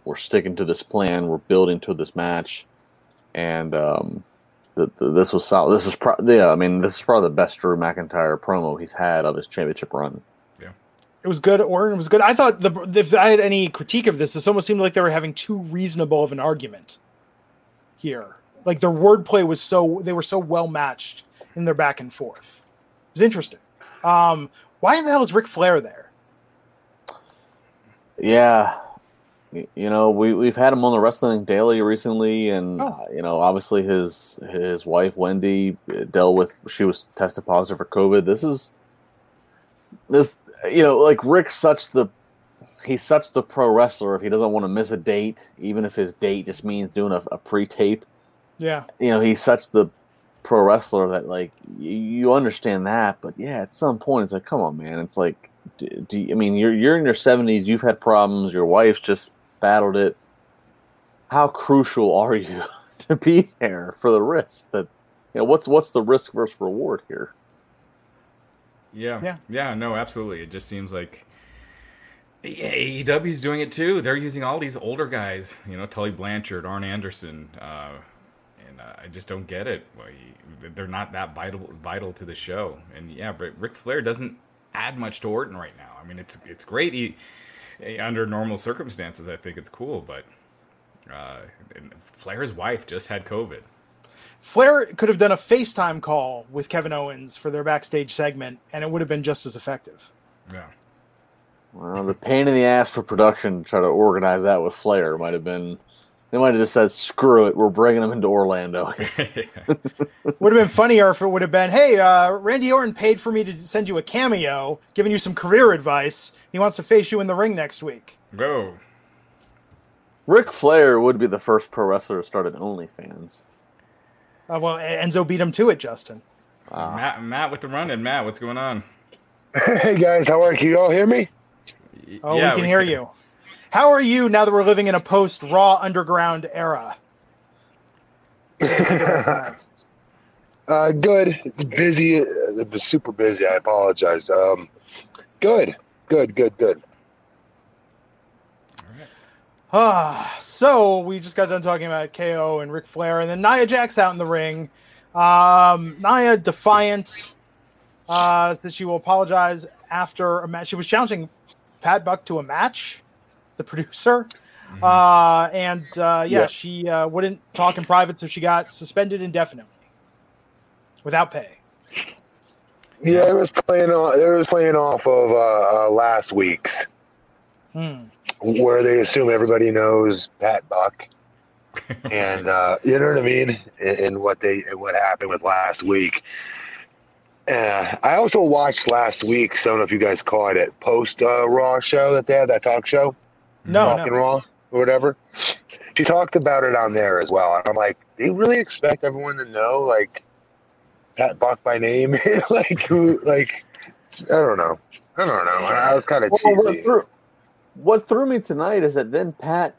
we're sticking to this plan. We're building to this match, and um, the, the, this was solid. This is pro- yeah. I mean, this is probably the best Drew McIntyre promo he's had of his championship run. It was good. It was good. I thought the if I had any critique of this, this almost seemed like they were having too reasonable of an argument here. Like their wordplay was so they were so well matched in their back and forth. It was interesting. Um, why in the hell is Ric Flair there? Yeah, you know we we've had him on the Wrestling Daily recently, and Oh. uh, you know obviously his his wife Wendy uh, dealt with she was tested positive for COVID. This is this you know like Ric's such the he's such the pro wrestler if he doesn't want to miss a date, even if his date just means doing a, a pre tape. Yeah, you know he's such the pro wrestler that like you, you understand that but yeah at some point it's like come on man it's like do, do you, i mean you're you're in your 70s you've had problems your wife's just battled it. How crucial are you to be here for the risk that you know what's what's the risk versus reward here Yeah. Yeah. Yeah. No, absolutely. It just seems like AEW's doing it too. They're using all these older guys, you know, Tully Blanchard, Arn Anderson, uh, and uh, I just don't get it. Well, he- They're not that vital vital to the show. And yeah, but Ric Flair doesn't add much to Orton right now. I mean, it's it's great. He under normal circumstances, I think it's cool, but uh, Flair's wife just had COVID. Flair could have done a FaceTime call with Kevin Owens for their backstage segment, and it would have been just as effective. Yeah. well the pain in the ass for production to try to organize that with flair might have been they might have just said screw it we're bringing him into orlando Would have been funnier if it would have been, "Hey, uh, Randy Orton paid for me to send you a cameo, giving you some career advice. He wants to face you in the ring next week." Go. Ric Flair would be the first pro wrestler to start an OnlyFans. Uh, well, Enzo beat him to it, Justin. So Matt, Matt with the run in. Matt, what's going on? Hey guys, how are you? Can you all hear me? Oh, yeah, we can hear you. How are you now that we're living in a post Raw Underground era? Uh, good. It's busy. It was super busy. I apologize. Um, good, good, good, good. Ah, so we just got done talking about KO and Ric Flair, and then Nia Jax out in the ring. Um, Nia defiant uh, said she will apologize after a match. She was challenging Pat Buck to a match, the producer, uh, and uh, yeah, Yeah. she uh, wouldn't talk in private, so she got suspended indefinitely without pay. Yeah, it was playing off. It was playing off of uh, uh, last week's, Hmm. Where they assume everybody knows Pat Buck, and uh, you know what I mean, and, and what they and what happened with last week. Uh, I also watched last week's. I don't know if you guys caught it. Post uh, Raw show that they had that talk show. No, Talking no. Raw or whatever. She talked about it on there as well. And I'm like, do you really expect everyone to know like Pat Buck by name? like who? Like I don't know. I don't know. I was kind of Well, what, cheesy. threw, what threw me tonight is that then Pat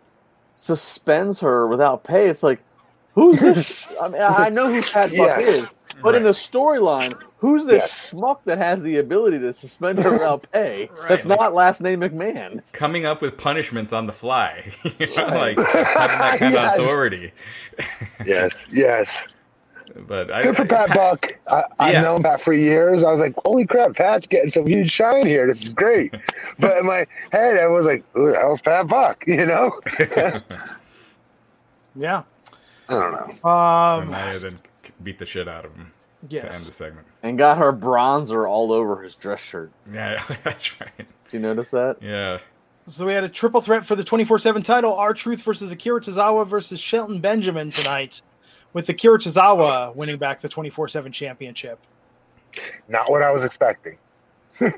suspends her without pay. It's like, who's this? sh- I mean, I know who Pat Buck Yes. is, but in the storyline, who's this Yes. schmuck that has the ability to suspend her without pay? Right. That's not last name McMahon. Coming up with punishments on the fly. you know, Right. like having that kind Yes. of authority. Yes, yes. But I, Good for I- Pat Buck. I, I've Yeah. known Pat for years. I was like, holy crap, Pat's getting some huge shine here. This is great. but in my head, I was like, who the hell's Pat Buck? You know? Yeah. I don't know. Um, Maya then beat the shit out of him Yes. to end the segment. And got her bronzer all over his dress shirt. Yeah, that's right. Did you notice that? Yeah. So we had a triple threat for the 24-7 title, R Truth versus Akira Tozawa versus Shelton Benjamin tonight, with Akira Tozawa winning back the 24-7 championship. Not what I was expecting.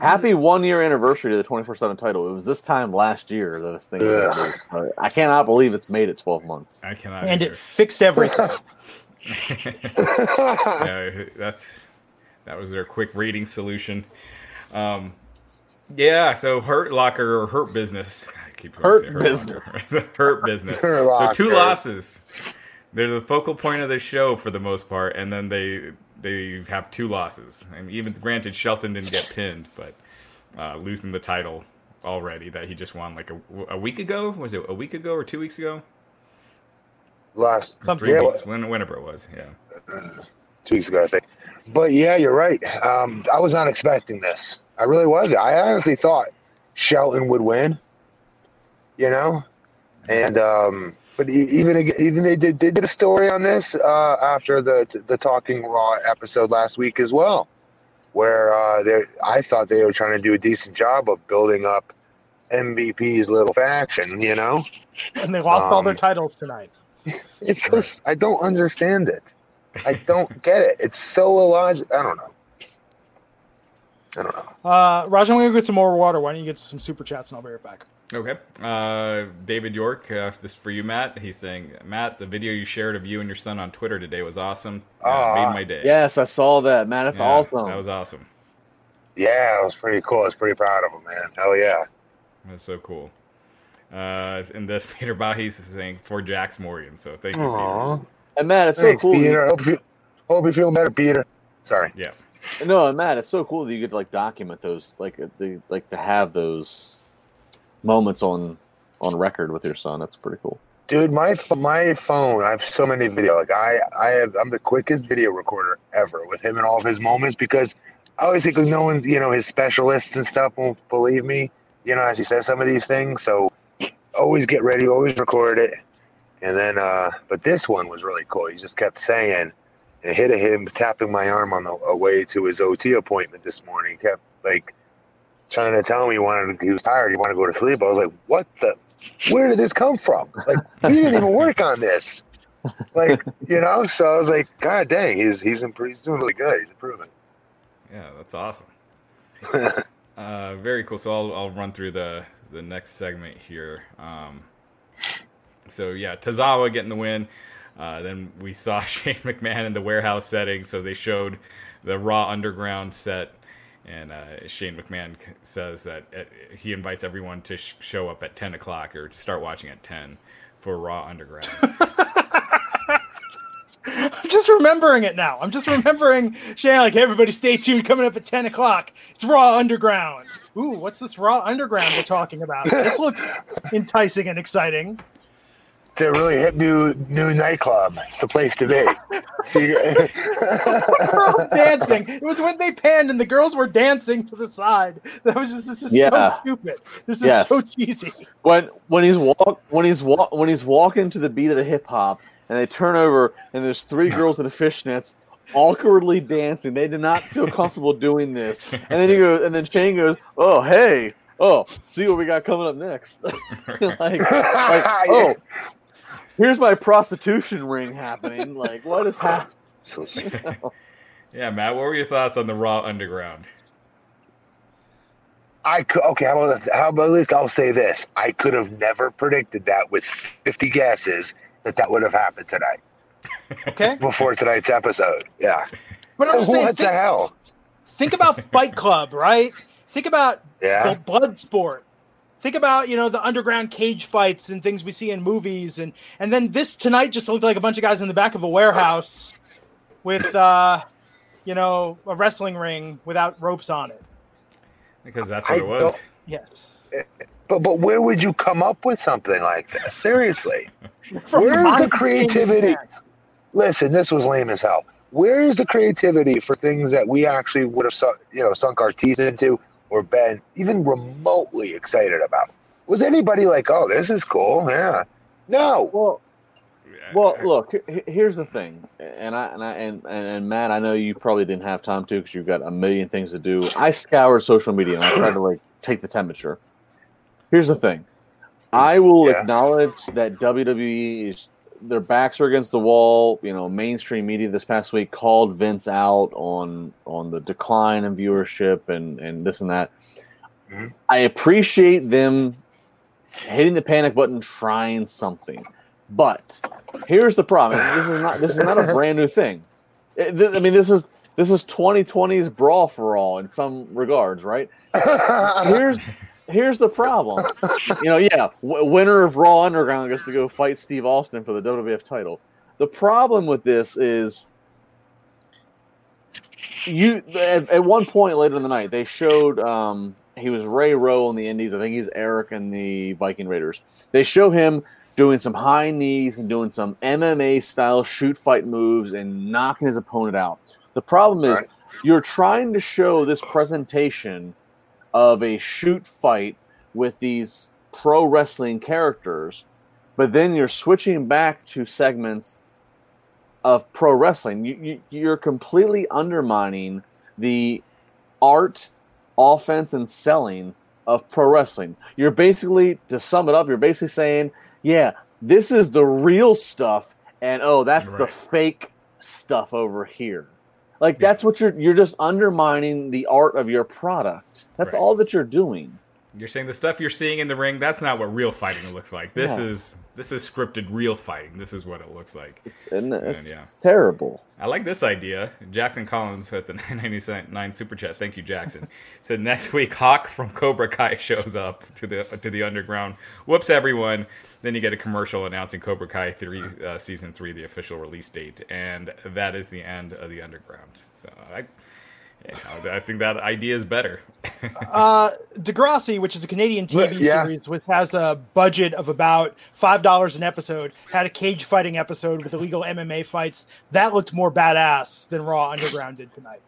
Happy one year anniversary to the 24 7 title. It was this time last year that this thing was Ugh. introduced. I cannot believe it's made it 12 months. I cannot. And either. it fixed everything. yeah, that's that was their quick rating solution. Um, yeah, so Hurt Locker or Hurt Business. I keep wanting to Hurt say Locker. the Hurt Business. Hurt So two losses. They're the focal point of the show for the most part, and then they they have two losses. And even granted, Shelton didn't get pinned, but uh, losing the title already that he just won like a, a week ago. Was it a week ago or two weeks ago? last Something. Three Yeah, weeks, when, whenever it was. Yeah. two weeks ago, I think. But yeah, you're right. Um, I was not expecting this. I really wasn't. I honestly thought Shelton would win. You know, and um, but even even they did they did a story on this uh, after the the Talking Raw episode last week as well, where uh, they I thought they were trying to do a decent job of building up MVP's little faction. You know, And they lost all their Um, titles tonight. it's just I don't understand it. I don't get it. It's so illogical. I don't know. I don't know. Uh, Raj, I'm going to get some more water. Why don't you get some super chats and I'll be right back. Okay. Uh, David York, uh, this is for you, Matt. He's saying, Matt, the video you shared of you and your son on Twitter today was awesome. Uh, it made my day. Yes, I saw that, man. That's Yeah, awesome. That was awesome. Yeah, it was pretty cool. I was pretty proud of him, man. Hell yeah. That's so cool. Uh, and this Peter Bahi's is saying for Jax Morgan. So thank you, Aw. and Matt, it's Thanks, so cool. Peter. Hope you, hope you feel better, Peter. Sorry. Yeah. No, and Matt, it's so cool that you get to like document those, like the like to have those moments on on record with your son. That's pretty cool. Dude, my my phone, I have so many video. Like I, I have, I'm the quickest video recorder ever with him and all of his moments because I always think no one, you know, his specialists and stuff won't believe me, you know, as he says some of these things. So always get ready, always record it. And then, uh, but this one was really cool. He just kept saying, and hit him tapping my arm on the way to his OT appointment this morning. Kept like trying to tell me he wanted, to, he was tired, he wanted to go to sleep. I was like, what the, where did this come from? Like, he didn't even work on this. Like, you know, so I was like, God dang, he's he's, he's doing really good. He's improving. Yeah, that's awesome. Uh, very cool. So I'll, I'll run through the, the next segment here. Um, so yeah, Tozawa getting the win. Uh, then we saw Shane McMahon in the warehouse setting. So they showed the Raw Underground set, and uh, Shane McMahon says that uh, he invites everyone to sh- show up at ten o'clock or to start watching at ten for Raw Underground. I'm just remembering it now. I'm just remembering Shane, like, hey, everybody stay tuned. Coming up at 10 o'clock. It's Raw Underground. Ooh, what's this Raw Underground we're talking about? This looks enticing and exciting. It's a really hip new new nightclub. It's the place to be. So you- dancing. It was when they panned and the girls were dancing to the side. That was just, this is so stupid. This is Yes. so cheesy. When when he's walk when he's walk when he's walking to the beat of the hip hop, and they turn over, and there's three girls in the fishnets. Awkwardly dancing, they did not feel comfortable doing this. And then he goes, and then Shane goes, "Oh, hey, oh, see what we got coming up next." like, like, oh, here's my prostitution ring happening. Like, what is happening? yeah, Matt, what were your thoughts on the Raw Underground? I could, okay. How about how about at least I'll say this: I could have never predicted that with fifty guesses that that would have happened tonight Okay. before tonight's episode. Yeah. But I'm just saying, what the think, hell? think about Fight Club, right? Think about Yeah. the blood sport. Think about you know the underground cage fights and things we see in movies, and and then this tonight just looked like a bunch of guys in the back of a warehouse with uh, you know a wrestling ring without ropes on it. Because that's what I it was. Yes, But but where would you come up with something like this? Seriously. Where's the creativity? Listen, this was lame as hell. Where is the creativity for things that we actually would have, su- you know, sunk our teeth into or been even remotely excited about? Was anybody like, "Oh, this is cool"? Yeah. No. Well, well, look. he- he- Here's the thing, and I and I and, and, and Matt, I know you probably didn't have time to because you've got a million things to do. I scoured social media and I tried to like take the temperature. Here's the thing, I will Yeah. acknowledge that WWE is their backs are against the wall. You know, mainstream media this past week called Vince out on on the decline in viewership and and this and that. Mhm. I appreciate them hitting the panic button, trying something. But here's the problem. This is not this is not a brand new thing. It- th- I mean, this is this is 2020's brawl for all in some regards, right? Here's here's the problem. You know, yeah, w- winner of Raw Underground gets to go fight Steve Austin for the WWF title. The problem with this is you at, at one point later in the night they showed um he was Ray Rowe in the Indies. I think he's Erik in the Viking Raiders. They show him doing some high knees and doing some MMA style shoot fight moves and knocking his opponent out. The problem is Right. you're trying to show this presentation of a shoot fight with these pro wrestling characters, but then you're switching back to segments of pro wrestling. You, you, you're completely undermining the art, offense, and selling of pro wrestling. You're basically, to sum it up, you're basically saying, yeah, this is the real stuff, and oh, that's the fake stuff over here. Like that's what you're you're just undermining the art of your product. That's Right. all that you're doing. You're saying the stuff you're seeing in the ring, that's not what real fighting looks like. This Yeah. is this is scripted real fighting. This is what it looks like. It's, and it's yeah. terrible. I like this idea. Jackson Collins with the 999 super chat. Thank you, Jackson. Said next week Hawk from Cobra Kai shows up to the to the underground. Whoops, everyone. Then you get a commercial announcing Cobra Kai three uh, season three, the official release date, and that is the end of the underground. So I, yeah, I think that idea is better. Uh, Degrassi, which is a Canadian TV Yeah. series, with has a budget of about five dollars an episode, had a cage fighting episode with illegal MMA fights. That looked more badass than Raw Underground did tonight.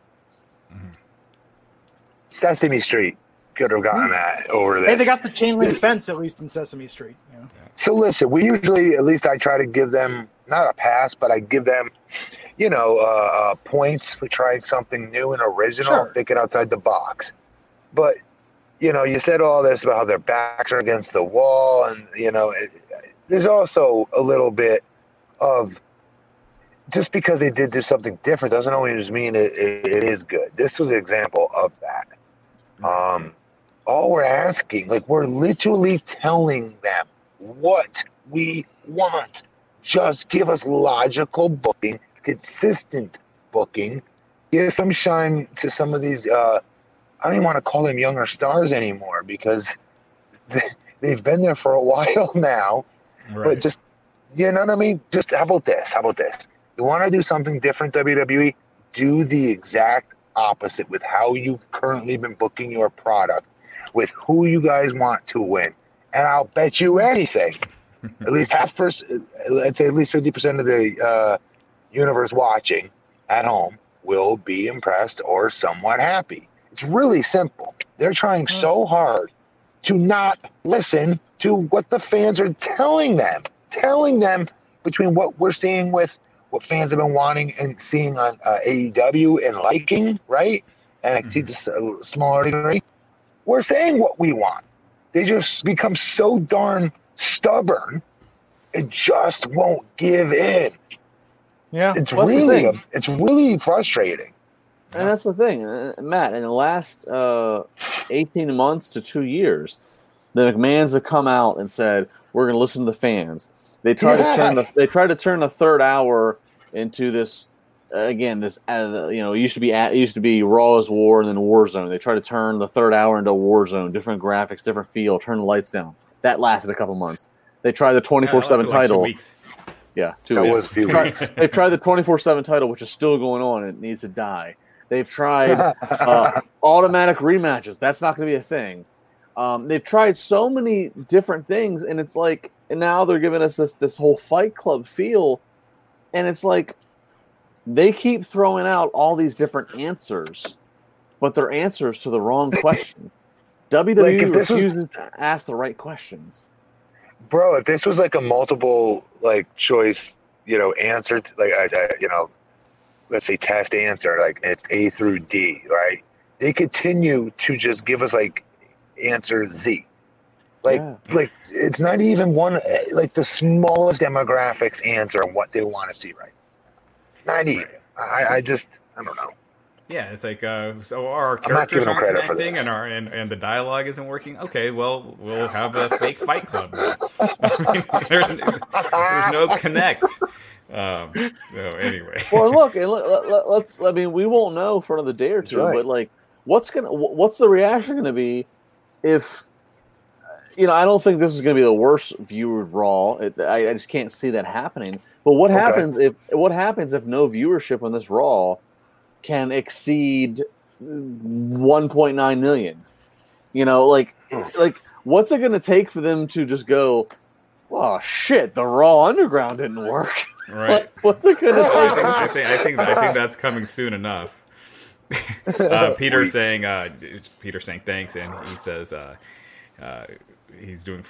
Sesame Street could have gotten that over there. Hey, they got the chain link fence at least in Sesame Street. You know? So listen, we usually, at least I try to give them not a pass, but I give them, you know, uh, uh, points for trying something new and original, Sure. thinking outside the box. But you know, you said all this about how their backs are against the wall, and you know, it, there's also a little bit of just because they did do something different doesn't always mean it, it, it is good. This was an example of that. Um, all we're asking, like we're literally telling them what we want. Just give us logical booking, consistent booking. Give some shine to some of these. Uh, I don't even want to call them younger stars anymore because they, they've been there for a while now. But just, you know what I mean? Just how about this? How about this? You want to do something different, WWE? Do the exact opposite with how you've currently been booking your product, with who you guys want to win. And I'll bet you anything, at least half percent, let's say at least 50% of the uh, universe watching at home will be impressed or somewhat happy. It's really simple. They're trying so hard to not listen to what the fans are telling them, telling them between what we're seeing with what fans have been wanting and seeing on uh, AEW and liking, right? NXT to s- smaller degree. We're saying what we want. They just become so darn stubborn and just won't give in. Yeah. It's What's really, it's really frustrating. And that's the thing, uh, Matt. In the last uh, eighteen months to two years, the McMahon's have come out and said we're going to listen to the fans. They tried to turn the they tried to turn the third hour into this uh, again. This uh, you know it used to be at, it used to be Raw is War and then Warzone. They tried to turn the third hour into Warzone, different graphics, different feel, turn the lights down. That lasted a couple months. They tried the twenty four seven title. weeks. Yeah, two That weeks. was a few weeks. They've tried the 24 7 title, which is still going on. and It needs to die. They've tried uh, automatic rematches. That's not going to be a thing. Um, they've tried so many different things, and it's like, and now they're giving us this this whole Fight Club feel, and it's like they keep throwing out all these different answers, but they're answers to the wrong question. WWE if this was- refuses to ask the right questions. Bro if this was like a multiple like choice you know answer to, like uh, uh, you know let's say test answer like it's a through d right? They continue to just give us like answer z. Like Yeah. like it's not even one like the smallest demographics answer on what they want to see right? Not even. I i just i don't know Yeah, it's like uh, so our characters aren't credit connecting this. and our and, and the dialogue isn't working. Okay, well we'll have a fake Fight Club. now. I mean, there's, there's no connect. Um, so anyway, well, look, and let, let, let's. I mean, we won't know for another day or two, right. but like, what's gonna, what's the reaction gonna be if, you know, I don't think this is gonna be the worst viewed Raw. It, I, I just can't see that happening. But what Okay. happens if what happens if no viewership on this Raw can exceed 1.9 million? You know, like, like what's it gonna take for them to just go? oh shit, the Raw Underground didn't work. Right. What, what's it gonna I take? think, I think I think I think that's coming soon enough. uh, Peter saying uh, Peter saying thanks, and he says uh, uh, he's doing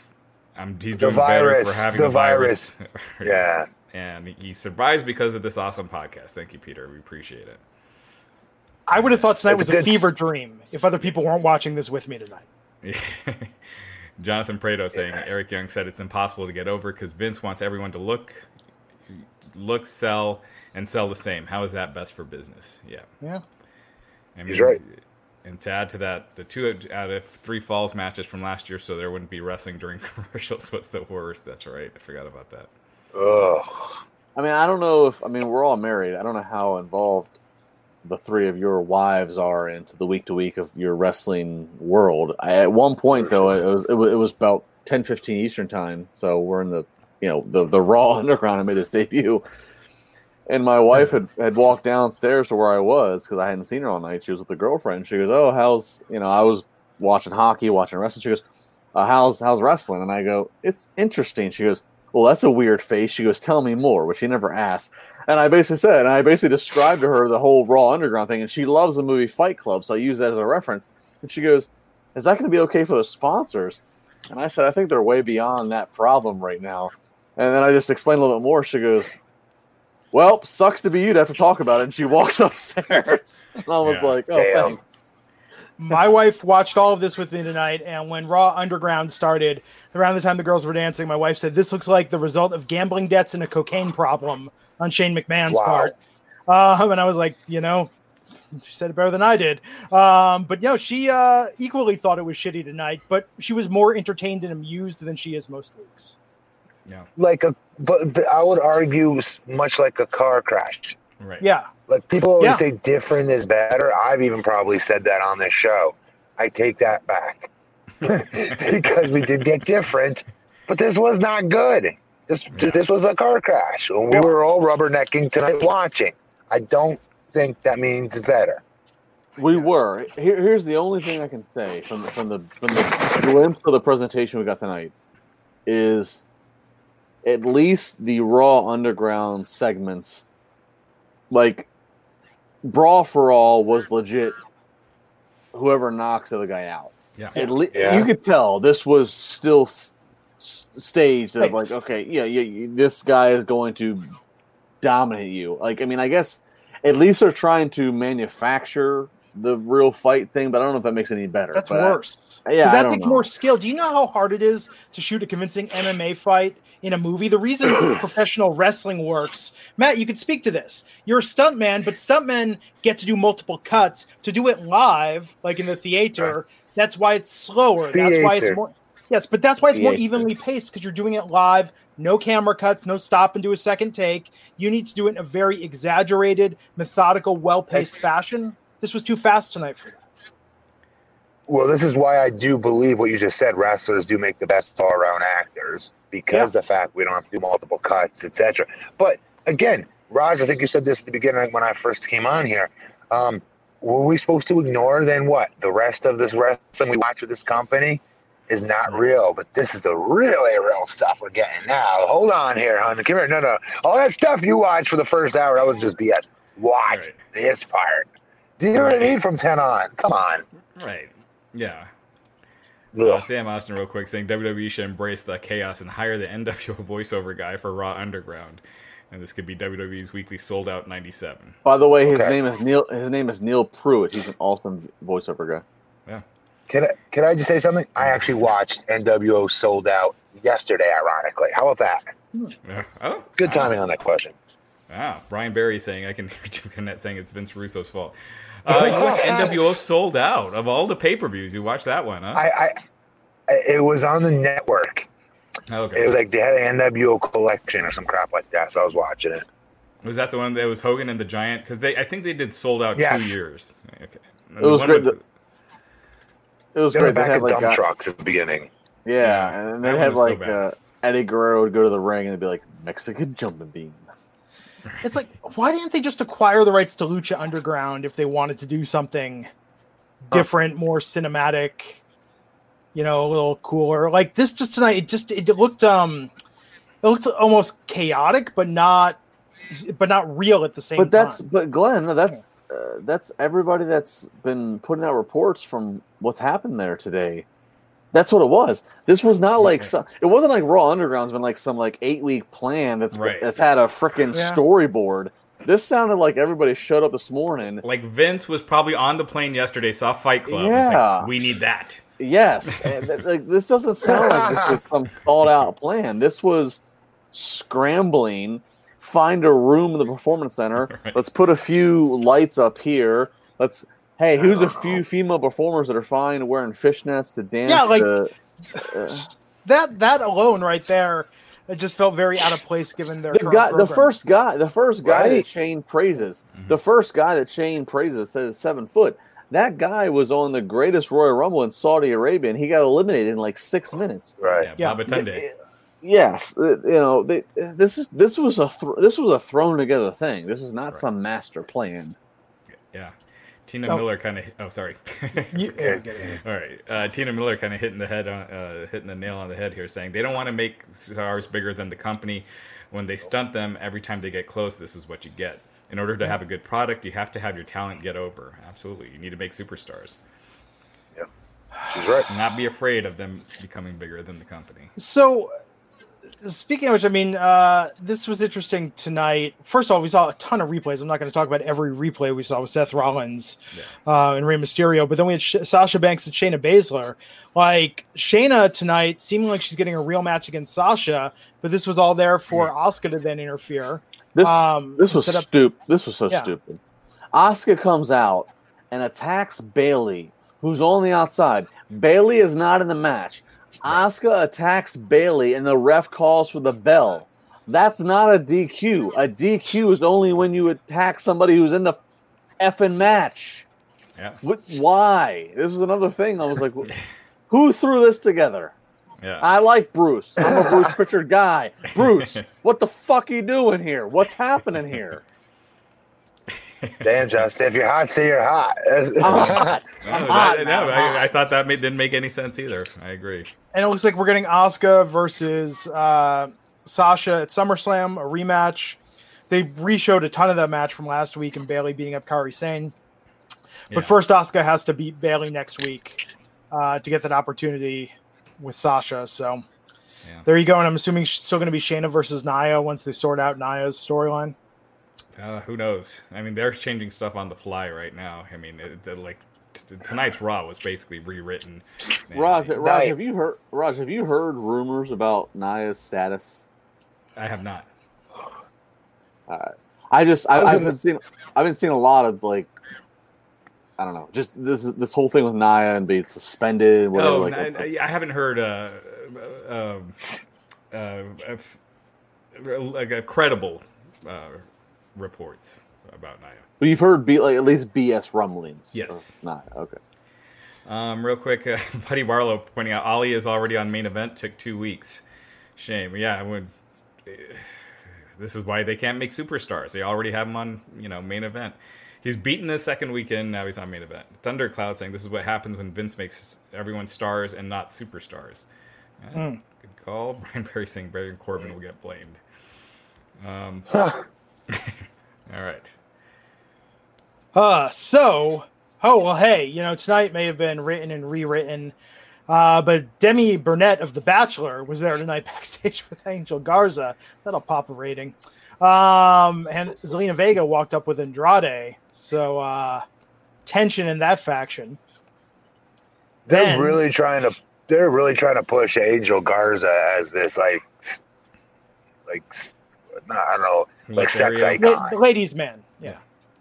I'm he's doing better for having the the virus. Yeah. and he survives because of this awesome podcast. Thank you, Peter. We appreciate it. I would have thought tonight It's was a a good- fever dream if other people weren't watching this with me tonight. Jonathan Prado saying Eric Young said it's impossible to get over because Vince wants everyone to look, look, sell, and sell the same. How is that best for business? Yeah, Yeah. I mean, He's right. And to add to that, the two out of three falls matches from last year, so there wouldn't be wrestling during commercials. What's the worst? That's right. I forgot about that. Ugh. I mean, I don't know if I mean we're all married. I don't know how involved the three of your wives are into the week to week of your wrestling world. I, at one point though, it was, it was it was about 10, 15 Eastern time, so we're in the you know the the Raw Underground. I made its debut, and my wife had had walked downstairs to where I was because I hadn't seen her all night. She was with a girlfriend. She goes, "Oh, how's you know?" I was watching hockey, watching wrestling. She goes, uh, "How's how's wrestling?" And I go, "It's interesting." She goes, "Well, that's a weird face." She goes, "Tell me more," which she never asked. And I basically said, and I basically described to her the whole Raw Underground thing, and she loves the movie Fight Club, so I use that as a reference. And she goes, "Is that going to be okay for the sponsors?" And I said, "I think they're way beyond that problem right now." And then I just explained a little bit more. She goes, "Well, sucks to be you to have to talk about it." And she walks upstairs. And I was Yeah. like, "Oh, Damn. thanks." My wife watched all of this with me tonight, and when Raw Underground started, around the time the girls were dancing, my wife said, This looks like the result of gambling debts and a cocaine problem on Shane McMahon's Wow. part. Um, and I was like, You know, she said it better than I did. Um, but no, she uh, equally thought it was shitty tonight, but she was more entertained and amused than she is most weeks. Yeah, Like a, but I would argue much like a car crash. Right. Yeah. Like people always Yeah. say different is better. I've even probably said that on this show. I take that back because we did get different, but this was not good. This this was a car crash. And we were all rubbernecking tonight watching. I don't think that means it's better. We were. Here, here's the only thing I can say from the, from the from the glimpse of the presentation we got tonight is at least the Raw Underground segments, like Brawl for All, was legit. Whoever knocks the other guy out. Yeah. At le- Yeah. you could tell this was still s- s- staged of like, okay, yeah, yeah, you- this guy is going to dominate you. Like, I mean, I guess at least they're trying to manufacture the real fight thing, but I don't know if that makes it any better. That's But I- worse. yeah, Because I that don't takes know. more skill. Do you know how hard it is to shoot a convincing MMA fight in a movie? The reason professional wrestling works, Matt, you could speak to this. You're a stuntman, but stuntmen get to do multiple cuts. To do it live, like in the theater, that's why it's slower. That's why it's more. Yes, but that's why it's more evenly paced because you're doing it live. No camera cuts, no stop and do a second take. You need to do it in a very exaggerated, methodical, well paced fashion. This was too fast tonight for that. Well, this is why I do believe what you just said. Wrestlers do make the best all-around actors because the fact we don't have to do multiple cuts, etc. But again, Roger, I think you said this at the beginning when I first came on here. Um, were we supposed to ignore then what the rest of this wrestling we watch with this company is not real? But this is the really real stuff we're getting now. Hold on here, hon. Come here. No, no. All that stuff you watched for the first hour that was just BS. Watch Right. this part. Do you know what I mean? From ten on. Come on. Right. Yeah. Uh, Sam Austin, real quick, saying WWE should embrace the chaos and hire the NWO voiceover guy for Raw Underground, and this could be WWE's weekly sold out '97. By the way, his Okay. name is Neil. His name is Neil Pruitt. He's an awesome voiceover guy. Yeah. Can I, can I just say something? I actually watched NWO sold out yesterday, ironically. How about that? Yeah. Oh, Good wow. timing on that question. Ah, Brian Barry saying I can hear Jim Cornette saying it's Vince Russo's fault. Uh, you watched NWO sold out of all the pay per views. You watched that one, huh? I, I, I- it was on the network. okay. It was like they had an NWO collection or some crap like that, so I was watching it. Was that the one that was Hogan and the Giant? Because they, I think they did sold out Yes. two years. Okay. It was great. with- It was They were great. They back had at like dump trucks at the beginning. yeah, and That they one had was so like uh, Eddie Guerrero would go to the ring and they'd be like Mexican jumping bean. It's like, why didn't they just acquire the rights to Lucha Underground if they wanted to do something different, more cinematic, you know, a little cooler? Like this just tonight, it just it looked um it looked almost chaotic, but not but not real at the same But that's time. but Glenn, that's uh, that's everybody that's been putting out reports from what's happened there today. That's what it was. This was not like Okay. some. It wasn't like Raw Underground's been like some like eight week plan that's Right. that's had a freaking Yeah. storyboard. This sounded like everybody showed up this morning. Like Vince was probably on the plane yesterday, saw Fight Club. and was Yeah. like, we need that. Yes, th- like this doesn't sound like this was some thought out plan. This was scrambling. Find a room in the performance center. Right. Let's put a few lights up here. Let's. Hey, who's a few female performers that are fine wearing fishnets to dance? Yeah, like- to- uh, that that alone right there, it just felt very out of place given their the current guy, the first guy, the first guy that Shane praises, Mhm. the first guy that Shane praises says seven foot. That guy was on the greatest Royal Rumble in Saudi Arabia, and he got eliminated in like six minutes. Right. Yeah, Yeah. Babatunde. Yes, you know they, this is this was a thr this was a thrown together thing. This was not Right. some master plan. Yeah. Tina Oh. Miller kind of. Oh, sorry. You- yeah, get it. All right, uh, Tina Miller kind of hitting the head on, uh, hitting the nail on the head here, saying they don't want to make stars bigger than the company. When they stunt them every time they get close, this is what you get. In order to have a good product, you have to have your talent get over. Absolutely, you need to make superstars. She's right. Not be afraid of them becoming bigger than the company. So, speaking of which, I mean, uh, this was interesting tonight. First of all, we saw a ton of replays. I'm not going to talk about every replay we saw with Seth Rollins uh, and Rey Mysterio, but then we had Sh- Sasha Banks and Shayna Baszler. Like Shayna tonight, seeming like she's getting a real match against Sasha, but this was all there for Asuka to then interfere. This Um, this was up- stupid. This was so Yeah. stupid. Asuka comes out and attacks Bayley, who's on the outside. Bayley is not in the match. Asuka attacks Bayley, and the ref calls for the bell. That's not a DQ. A DQ is only when you attack somebody who's in the effing match. Yeah, What, why? This was another thing. I was like, who threw this together? yeah. I like Bruce. I'm a Bruce Pritchard guy. Bruce, what the fuck are you doing here? What's happening here? Damn, Justin, if you're hot, say you're hot. I'm hot. no, I'm that- hot no. I, I thought that made, didn't make any sense either. I agree. And it looks like we're getting Asuka versus uh, Sasha at SummerSlam, a rematch. They re-showed a ton of that match from last week and Bayley beating up Kairi Sane. But Yeah. first, Asuka has to beat Bayley next week uh, to get that opportunity with Sasha. So Yeah. there you go. And I'm assuming she's still going to be Shayna versus Nia once they sort out Nia's storyline. Uh, who knows? I mean, they're changing stuff on the fly right now. I mean, it, it- like t- tonight's Raw was basically rewritten. And Raj, Raj, Right. have you heard? Raj, have you heard rumors about Nia's status? I have not. I just, I, I was I've gonna- been seeing, I've been seeing a lot of like, I don't know, just this this whole thing with Nia and being suspended, whatever. Oh, like, I, I- I haven't heard uh, uh, uh, of- like a credible uh, reports about Nia. but you've heard be like at least BS rumblings. Yes. of Nia. Okay. Um, real quick, uh, Buddy Barlow pointing out Ali is already on main event. Took two weeks. Shame. Yeah, I would. This is why they can't make superstars. They already have him on, you know, main event. He's beaten the second weekend. Now he's on main event. Thundercloud saying this is what happens when Vince makes everyone stars and not superstars. Mm. Good call. Brian Perry saying Baron Corbin will get blamed. Um, Huh. all right. Uh, so, oh, well, hey, you know, tonight may have been written and rewritten, uh, but Demi Burnett of The Bachelor was there tonight backstage with Angel Garza. That'll pop a rating. Um, and Zelina Vega walked up with Andrade. So, uh, tension in that faction. They're Then- really trying to. They're really trying to push Angel Garza as this like, like, No i don't know, like sex icon, the ladies' man. Yeah.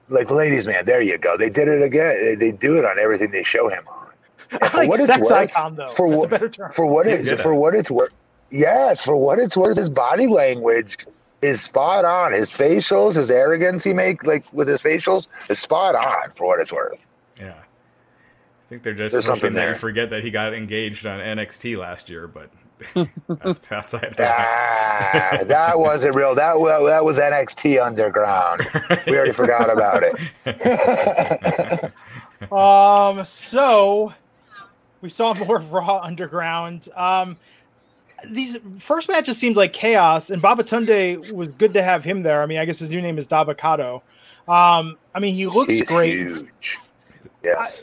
like ladies' man. There you go. They did it again. They, they do it on everything they show him on. I like what it's sex worth, icon, though. for That's a what- better term. For what He's it's for what it's worth. Yes, for what it's worth, his body language is spot on. His facials, his arrogance he make like with his facials is spot on for what it's worth. Yeah. I think they're just There's hoping something that you there. forget that he got engaged on NXT last year, but that's outside of Ah, that wasn't real. That wa- that was NXT Underground. We already forgot about it. Um, so we saw more Raw Underground. Um, these first matches seemed like chaos, and Babatunde was good to have him there. I mean, I guess his new name is Dabba-Kato. Um, I mean, he looks He's great. huge. I, Yes.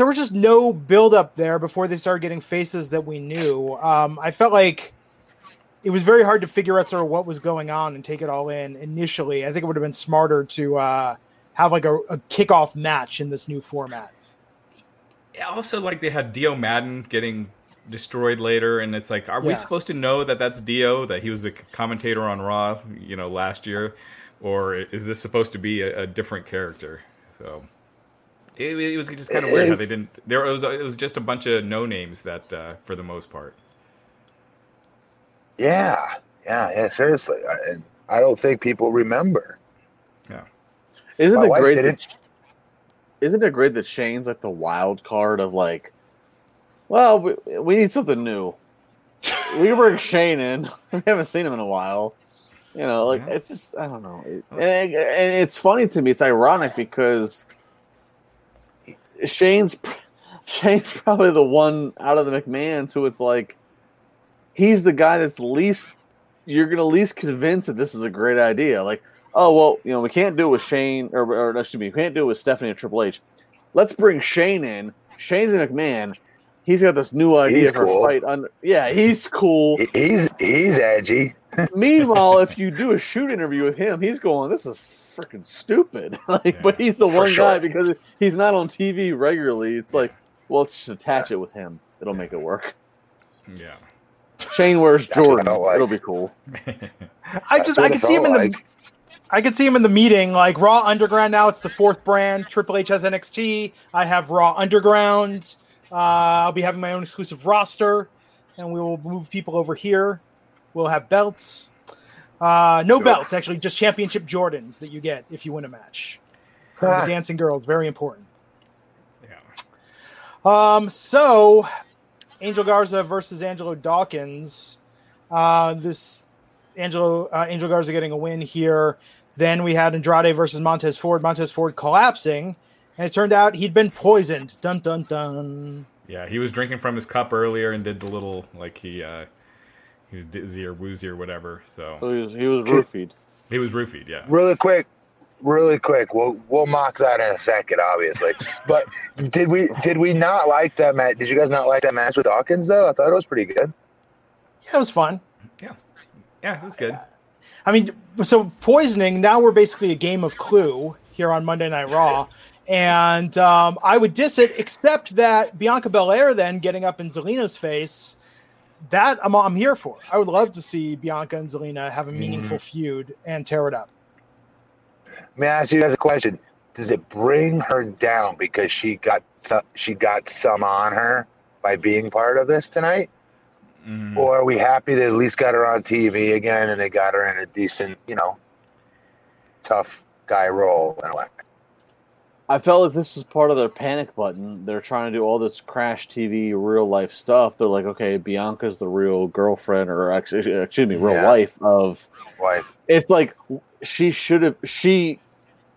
There, was just no build up there before they started getting faces that we knew. Um, I felt like it was very hard to figure out sort of what was going on and take it all in initially. I think it would have been smarter to uh, have like a, a kickoff match in this new format. Yeah, also like they had Dio Madden getting destroyed later, and it's like, are we supposed to know that that's Dio? That he was a commentator on Raw, you know, last year, or is this supposed to be a, a different character? So it, it was just kind of weird how they didn't. There was it was just a bunch of no names that, uh, for the most part. Yeah. Yeah. Yeah. Seriously. I, and I don't think people remember. Yeah, Isn't My it great did that isn't it great that Shane's like the wild card of like, well, we, we need something new. we can bring Shane in. We haven't seen him in a while. You know, like Yeah. it's just I don't know. It, and, and it's funny to me. It's ironic because Shane's Shane's probably the one out of the McMahon's who it's like he's the guy that's least you're gonna least convince that this is a great idea. Like, oh well, you know, we can't do it with Shane or, or excuse me, we can't do it with Stephanie or Triple H. Let's bring Shane in. Shane's a McMahon. He's got this new idea for a fight. Under, yeah, he's cool. He's he's edgy. Meanwhile, if you do a shoot interview with him, he's going, "This is freaking stupid." like, Yeah, but he's the for one guy because he's not on TV regularly. It's like, well, let's just attach it with him. It'll make it work. yeah. Shane wears That's what I Jordan. like. It'll be cool. I just I it could see him in the. I could see him in the meeting like Raw Underground now. It's the fourth brand. Triple H has NXT. I have Raw Underground. Uh, I'll be having my own exclusive roster, and we will move people over here. We'll have belts. Uh, no Sure. belts, actually, just championship Jordans that you get if you win a match. And the dancing girls, very important. Yeah. Um, so Angel Garza versus Angelo Dawkins. Uh, this Angelo uh, Angel Garza getting a win here. Then we had Andrade versus Montez Ford. Montez Ford collapsing, and it turned out he'd been poisoned. Dun dun dun. Yeah, he was drinking from his cup earlier and did the little like he uh he was dizzy or woozy or whatever. So So he was, he was roofied. he was roofied. Yeah. Really quick, really quick. We'll we'll mock that in a second, obviously. but did we did we not like that match? Did you guys not like that match with Dawkins though? I thought it was pretty good. Yeah, it was fun. Yeah, yeah, it was good. I mean, so poisoning. Now we're basically a game of Clue here on Monday Night Raw, and um, I would diss it, except that Bianca Belair then getting up in Zelina's face. That I'm, I'm here for. I would love to see Bianca and Zelina have a meaningful feud and tear it up. May I ask you guys a question? Does it bring her down because she got some, she got some on her by being part of this tonight? Mm. Or are we happy they at least got her on TV again and they got her in a decent, you know, tough guy role? in a way? I felt like this was part of their panic button. They're trying to do all this crash TV, real life stuff. They're like, okay, Bianca's the real girlfriend, or actually, excuse me, real Yeah. wife of. Wife. It's like she should have. She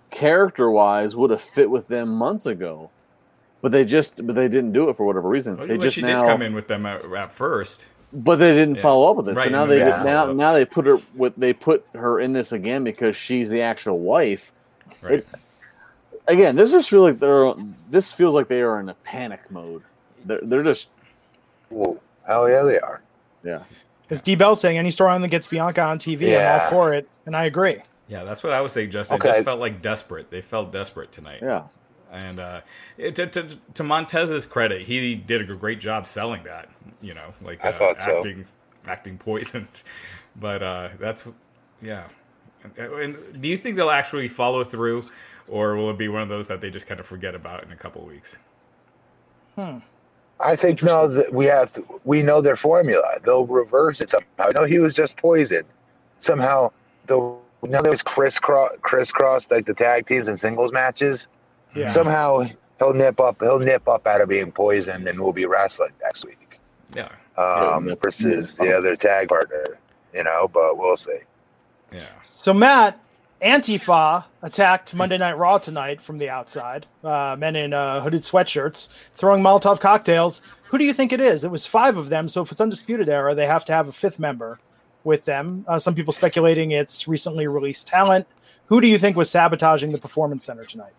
character wise would have fit with them months ago, but they just, but they didn't do it for whatever reason. Well, they well, just she now, did come in with them at, at first. but they didn't Yeah. follow up with it. Right, so now they they didn't now now they put her with they put her in this again because she's the actual wife. Right. It- again, this just feels like they're this feels like they are in a panic mode. They're, they're just Whoa. Hell yeah, they are. yeah. As D Bell saying, any storyline that gets Bianca on TV, I'm all for it, and I agree. yeah, that's what I was saying, Justin. It just felt like desperate. They felt desperate tonight. Yeah. And uh, to, to, to Montez's credit, he did a great job selling that. You know, like I uh, thought so. acting acting poisoned. But uh, that's yeah. And, and do you think they'll actually follow through, or will it be one of those that they just kind of forget about in a couple weeks? I think no, that we have we know their formula. They'll reverse it somehow. No, he was just poisoned. Somehow they'll now there's crisscross crisscross like the tag teams and singles matches. Yeah. Somehow he'll nip up he'll nip up out of being poisoned and we'll be wrestling next week. Yeah, Um Yeah. versus the other tag partner, you know, but we'll see. yeah. So Matt, Antifa attacked Monday Night Raw tonight from the outside. Uh, men in uh, hooded sweatshirts throwing Molotov cocktails. Who do you think it is? It was five of them. So if it's Undisputed Era, they have to have a fifth member with them. Uh, some people speculating it's recently released talent. Who do you think was sabotaging the Performance Center tonight?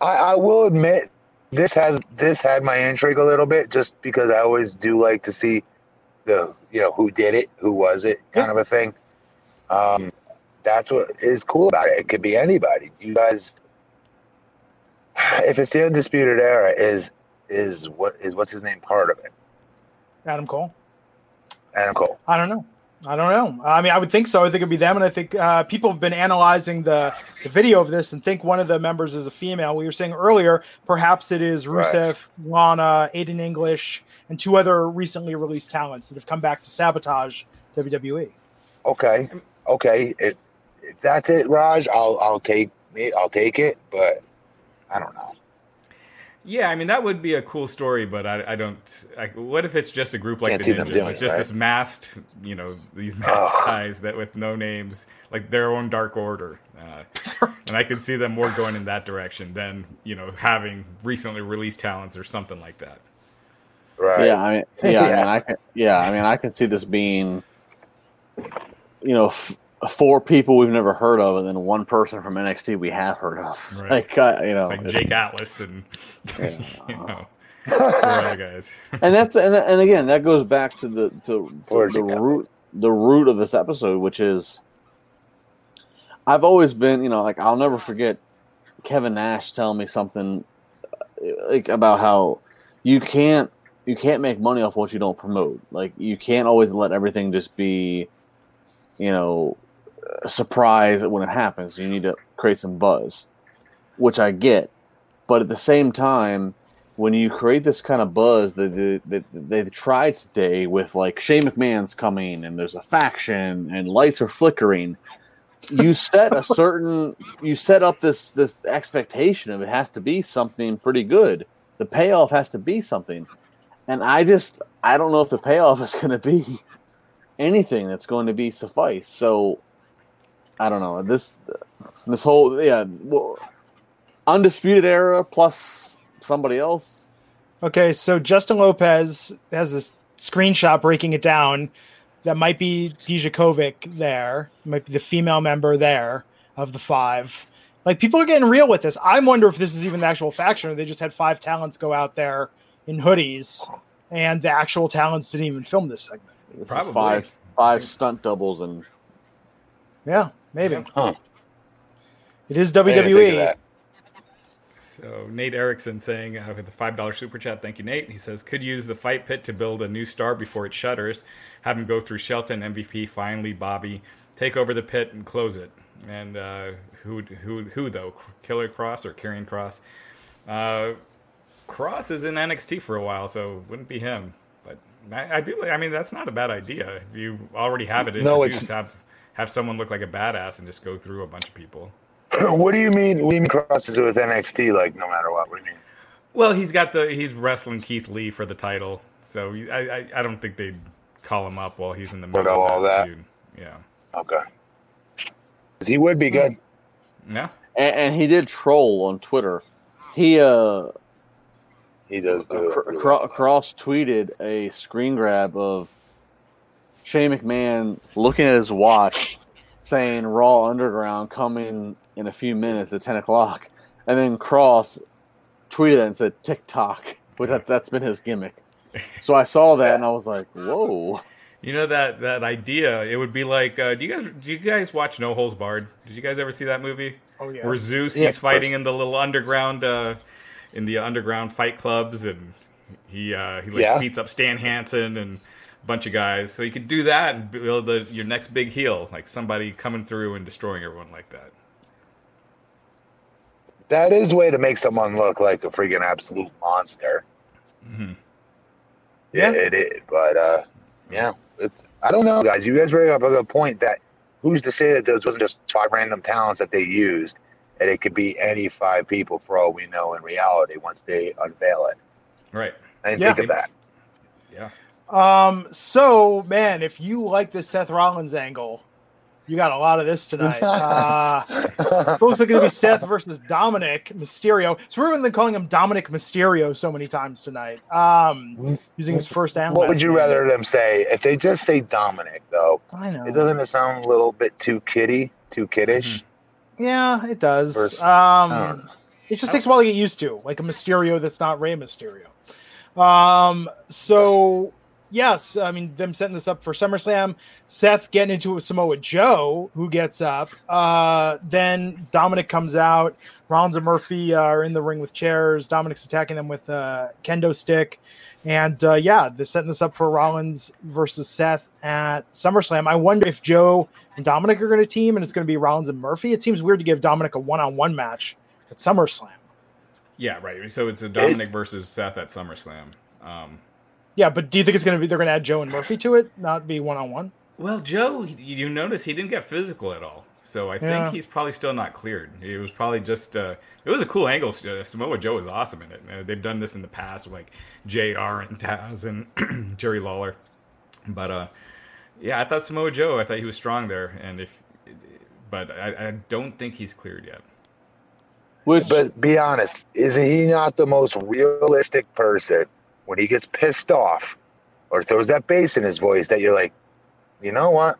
I, I will admit this has this had my intrigue a little bit just because I always do like to see the you know who did it, who was it, kind of a thing. Um, that's what is cool about it. It could be anybody. You guys, if it's the undisputed era, is is what is what's his name part of it? Adam Cole. Adam Cole. I don't know. I don't know. I mean, I would think so. I think it'd be them, and I think uh, people have been analyzing the, the video of this and think one of the members is a female. We were saying earlier, perhaps it is Rusev, right. Lana, Aiden English, and two other recently released talents that have come back to sabotage WWE. Okay, okay. It, if that's it, Raj, I'll I'll take it. I'll take it, but I don't know. Yeah, I mean that would be a cool story, but I, I don't. I, what if it's just a group like Can't the Ninjas? It's just right? this masked, you know, these masked oh. guys that with no names, like their own Dark Order, uh, and I can see them more going in that direction than you know having recently released talents or something like that. Right. Yeah. I mean. Yeah. yeah. I mean. I can. Yeah. I mean. I can see this being, you know, f- four people we've never heard of, and then one person from NXT we have heard of. Right. Like uh, you know, like Jake Atlas and yeah. you know, other guys. and that's and, and again that goes back to the to, to the root the root of this episode, which is I've always been you know like I'll never forget Kevin Nash telling me something like about how you can't you can't make money off what you don't promote. Like you can't always let everything just be you know surprise when it happens. You need to create some buzz, which I get. But at the same time, when you create this kind of buzz that they, they, they tried today with like Shane McMahon's coming and there's a faction and lights are flickering, you set a certain you set up this this expectation of it has to be something pretty good. The payoff has to be something. And I just I don't know if the payoff is going to be anything that's going to be suffice. So I don't know this this whole yeah well, undisputed era plus somebody else. Okay, so Justin Lopez has this screenshot breaking it down. That might be Dijakovic there. Might be the female member there of the five. Like people are getting real with this. I wonder if this is even the actual faction, or they just had five talents go out there in hoodies, and the actual talents didn't even film this segment. This Probably five five stunt doubles and yeah, maybe. Huh. It is WWE. So Nate Erickson saying uh, with the five dollar super chat, thank you, Nate. He says could use the fight pit to build a new star before it shutters. Have him go through Shelton, MVP, finally Bobby, take over the pit and close it. And uh, who who who though? Killer Kross or Karrion Kross? Uh, Kross is in NXT for a while, so wouldn't be him. But I, I do. I mean, that's not a bad idea. If you already have it introduced, no, have have someone look like a badass and just go through a bunch of people. what do you mean? What do you crosses with NXT? Like no matter what? What do you mean? Well, he's got the he's wrestling Keith Lee for the title, so I I, I don't think they'd call him up while he's in the middle of all that. Feud. Yeah. Okay. He would be good. Yeah. And, and, he did troll on Twitter. He uh. He does do uh, Kross tweeted a screen grab of Shane McMahon looking at his watch, saying Raw Underground coming in a few minutes at ten o'clock, and then Kross tweeted that and said TikTok, but that that's been his gimmick. So I saw that and I was like, whoa. You know that that idea? It would be like, uh, do you guys do you guys watch No Holds Barred? Did you guys ever see that movie? Oh yeah. Where Zeus yeah, he's fighting in the little underground, uh, in the underground fight clubs, and he uh, he like yeah. beats up Stan Hansen and bunch of guys. So you could do that and build the, your next big heel, like somebody coming through and destroying everyone like that. That is a way to make someone look like a freaking absolute monster. Mm-hmm. Yeah, it is. But uh, yeah, it's, I don't know, guys. You guys bring up a good point that who's to say that those wasn't just five random talents that they used, and it could be any five people for all we know in reality once they unveil it. Right. I didn't yeah. think of that. Yeah. Um, so man, if you like the Seth Rollins angle, You got a lot of this tonight. Uh, it looks like it's going to be Seth versus Dominik Mysterio. So we've been calling him Dominik Mysterio so many times tonight. Um, using his first and What would you name. rather them say? If they just say Dominik, though, I know. it doesn't it sound a little bit too kiddie, too kiddish? Yeah, it does. Versus- Um, it just takes a while to get used to, like a Mysterio that's not Rey Mysterio. Um, so yes, I mean them setting this up for SummerSlam. Seth getting into it with Samoa Joe, who gets up. Uh, then Dominik comes out. Rollins and Murphy uh, are in the ring with chairs. Dominik's attacking them with a kendo stick. And uh, yeah, they're setting this up for Rollins versus Seth at SummerSlam. I wonder if Joe and Dominik are going to team and it's going to be Rollins and Murphy. It seems weird to give Dominik a one on one match at SummerSlam. Yeah, right. So it's a Dominik versus Seth at SummerSlam. Um, Yeah, but do you think it's going to be they're going to add Joe and Murphy to it, not be one on one? well, Joe, you notice he didn't get physical at all. So I Yeah. think he's probably still not cleared. It was probably just uh, it was a cool angle. Samoa Joe was awesome in it. Uh, they've done this in the past with like Jr. and Taz and Jerry Lawler, but uh, yeah, I thought Samoa Joe. I thought he was strong there, and if but I, I don't think he's cleared yet. Which, But be honest, isn't he not the most realistic person when he gets pissed off or throws that bass in his voice that you're like, you know what?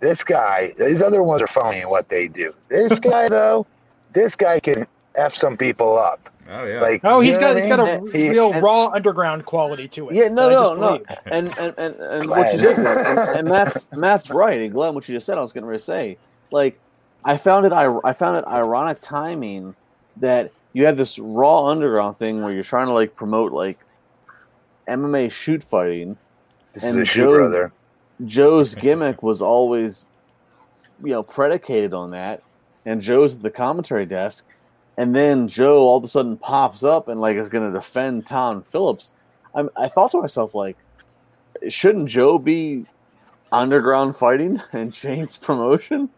This guy, these other ones are phony in what they do. This guy, though, this guy can F some people up. Oh yeah, Like, Oh, you he's know got what he's I got a He- real and- raw underground quality to it. yeah, no, no, no, and and and, and what you Glad. did, and, and Matt's Matt's right, and Glenn, what you just said, I was going to say, like, I found it, I, I found it ironic timing that you had this raw underground thing where you're trying to like promote like MMA shoot fighting. This and is a shoe Joe- brother. Joe's gimmick was always, you know, predicated on that, and Joe's at the commentary desk, and then Joe all of a sudden pops up and like is going to defend Tom Phillips. I, I thought to myself like, shouldn't Joe be underground fighting and Shane's promotion?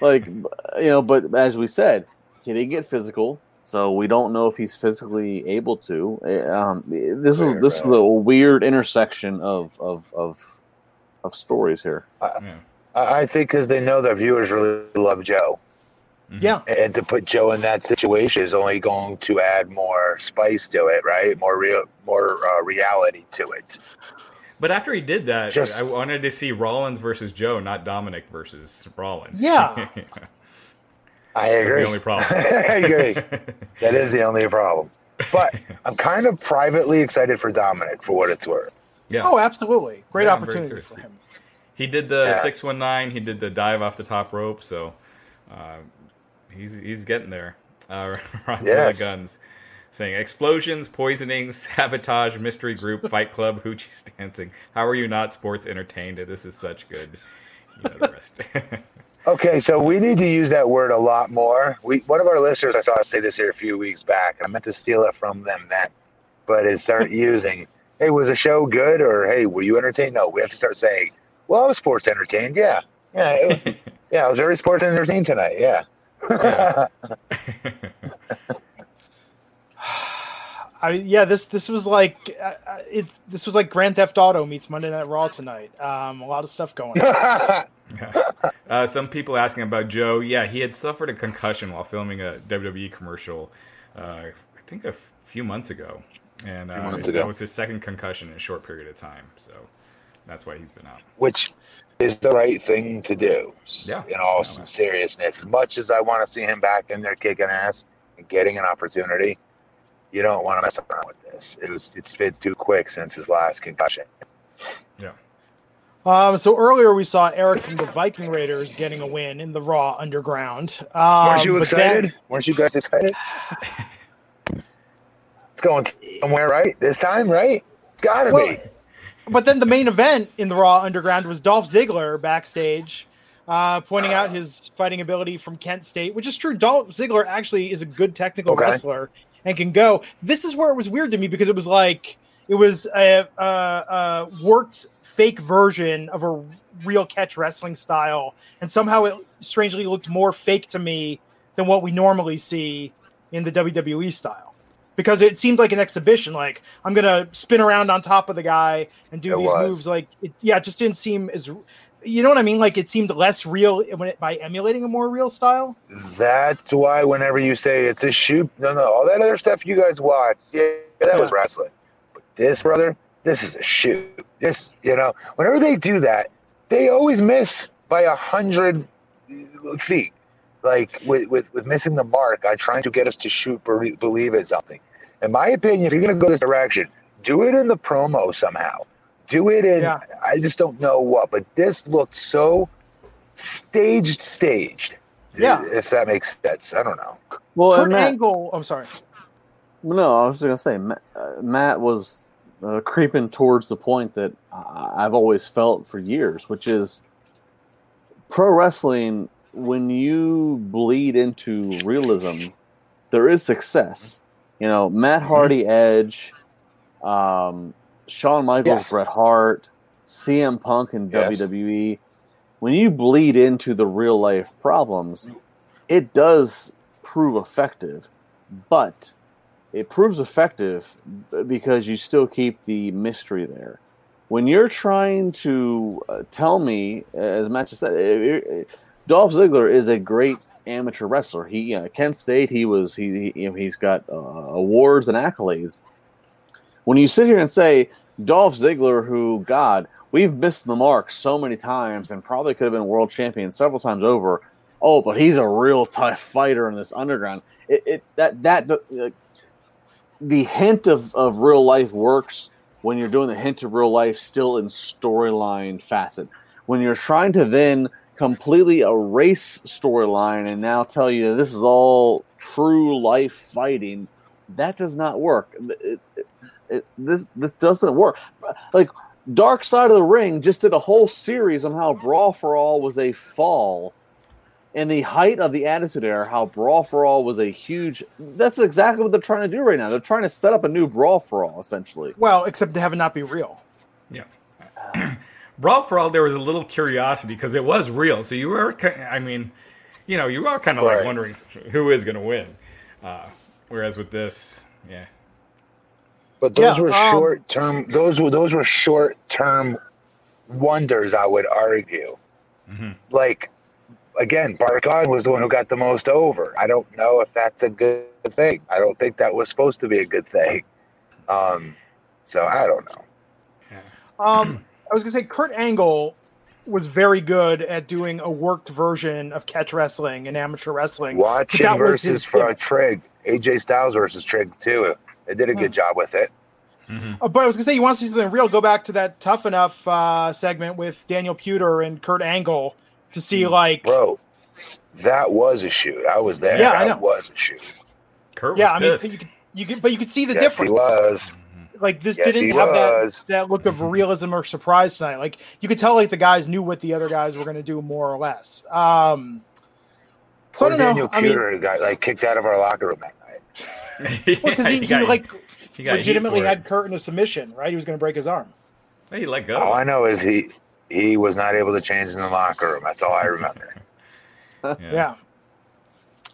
Like, you know, but as we said, he didn't get physical, so we don't know if he's physically able to. Eh, Um, this was Right, this right. was a weird intersection of of of of stories here. I I think because they know their viewers really love Joe. Mhm. Yeah, And to put Joe in that situation is only going to add more spice to it, right? More real, more uh, reality to it. But after he did that, Just- I wanted to see Rollins versus Joe, not Dominik versus Rollins. Yeah. I That's agree. the only problem. I agree. That is the only problem. But I'm kind of privately excited for Dominik for what it's worth. yeah. Oh, absolutely. Great Yeah, opportunity for him. He did the Yeah. six one nine. He did the dive off the top rope. So uh, he's he's getting there. Uh, Ronzilla Yes. Guns saying explosions, poisoning, sabotage, mystery group, Fight Club, hoochie dancing. How are you not sports entertained? This is such good. You know the rest. Okay, so we need to use that word a lot more. We one of our listeners I saw say this here a few weeks back. I meant to steal it from them then, but is start using, "Hey, was the show good?" or "Hey, were you entertained?" No, we have to start saying, "Well, I was sports entertained." Yeah, yeah, it was- yeah. I was very sports entertained tonight. Yeah. I yeah, this this was like uh, uh, it. This was like Grand Theft Auto meets Monday Night Raw tonight. Um, a lot of stuff going on. uh, some people asking about Joe. Yeah, he had suffered a concussion while filming a WWE commercial. Uh, I think a f- few months ago, and uh, months that was his second concussion in a short period of time. So that's why he's been out. Which is the right thing to do. Yeah. In all Yeah. seriousness, as much as I want to see him back in there kicking ass and getting an opportunity, you don't want to mess around with this. It was it's been too quick since his last concussion. Yeah. Um, so earlier we saw Erik from the Viking Raiders getting a win in the Raw Underground. Um, Weren't you excited? Weren't you guys excited? It's going somewhere, right? This time, right? It's gotta Well, be. but then the main event in the Raw Underground was Dolph Ziggler backstage, uh, pointing out his fighting ability from Kent State, which is true. Dolph Ziggler actually is a good technical Okay. wrestler and can go. This is where it was weird to me because it was like it was a, a, a worked fake version of a real catch wrestling style, and somehow it strangely looked more fake to me than what we normally see in the WWE style. Because it seemed like an exhibition, like I'm gonna spin around on top of the guy and do It these was. moves. Like, it, yeah, it just didn't seem as you know what I mean? Like it seemed less real when it, by emulating a more real style. That's why whenever you say it's a shoot, no, no, all that other stuff you guys watch, yeah, that was wrestling. But this, brother, this is a shoot. This, you know, whenever they do that, they always miss by a hundred feet. Like with, with, with missing the mark on trying to get us to shoot, believe in something. In my opinion, if you're going to go this direction, do it in the promo somehow. Do it in, yeah. I just don't know what, but this looked so staged, staged. Yeah. If that makes sense. I don't know. Well, Kurt Matt, Angle, I'm sorry. No, I was just going to say, Matt, uh, Matt was uh, creeping towards the point that I've always felt for years, which is pro wrestling. When you bleed into realism, there is success. You know, Matt mm-hmm. Hardy, Edge, um, Shawn Michaels, yes. Bret Hart, CM Punk, and yes. WWE. When you bleed into the real life problems, it does prove effective, but it proves effective because you still keep the mystery there. When you're trying to uh, tell me, as Matt just said, it, it, Dolph Ziggler is a great amateur wrestler. He uh, Kent State, he was he, he you know, he's got uh, awards and accolades. When you sit here and say Dolph Ziggler, who God, we've missed the mark so many times and probably could have been world champion several times over. Oh, but he's a real tough fighter in this underground. It, it that that uh, the hint of, of real life works when you're doing the hint of real life still in storyline facet. When you're trying to then completely erase storyline and now tell you this is all true life fighting, that does not work. It, it, it, this this doesn't work. Like Dark Side of the Ring just did a whole series on how Brawl for All was a fall in the height of the Attitude Era, how Brawl for All was a huge. That's exactly what they're trying to do right now. They're trying to set up a new Brawl for All, essentially. Well, except to have it not be real. Yeah. Brawl for All, there was a little curiosity because it was real. So you were, I mean, you know, you are kind of right. like wondering who is going to win. Uh, whereas with this, yeah. But those yeah, were um, short term. Those were those were short term wonders. I would argue. Mm-hmm. Like again, Bart Gunn was the one who got the most over. I don't know if that's a good thing. I don't think that was supposed to be a good thing. Um, so I don't know. Um, I was gonna say Kurt Angle was very good at doing a worked version of catch wrestling and amateur wrestling. Watch him versus for Trig, AJ Styles versus Trig too. They did a good hmm. job with it. Mm-hmm. Uh, but I was gonna say, you want to see something real? Go back to that Tough Enough uh, segment with Daniel Puder and Kurt Angle to see like bro that was a shoot. I was there. Yeah that i know. was a shoot. Kurt yeah i mean you could, you could but you could see the yes, difference. he was like this yes, didn't have that, that look of realism or surprise tonight. Like you could tell like the guys knew what the other guys were going to do more or less. Um so or I don't Daniel know. Puder I mean, got like kicked out of our locker room that night. yeah, well, because he, he, he like he legitimately had Kurt in a submission, right? He was going to break his arm. He let go. All I know is he he was not able to change in the locker room. That's all I remember. yeah. yeah.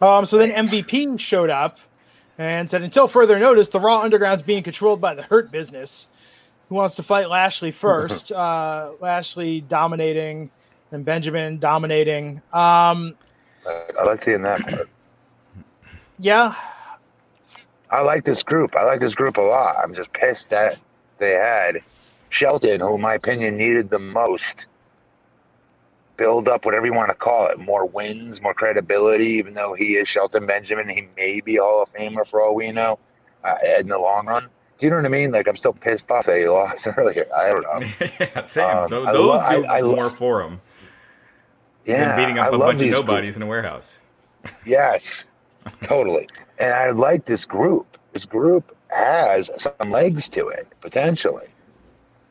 Um, so then MVP showed up and said, until further notice, the Raw Underground's being controlled by the Hurt Business, who wants to fight Lashley first. uh, Lashley dominating, and Benjamin dominating. Um, I like seeing that part. Yeah. I like this group. I like this group a lot. I'm just pissed that they had Shelton, who in my opinion needed the most, build up whatever you want to call it, more wins, more credibility. Even though he is Shelton Benjamin, he may be Hall of Famer for all we know uh, in the long run. Do you know what I mean? Like I'm still pissed off that he lost earlier. I don't know. yeah, Sam, um, those, I, do I, I, more for him. Yeah, beating up a bunch of nobodies group. in a warehouse. yes, totally. And I like this group. This group has some legs to it potentially.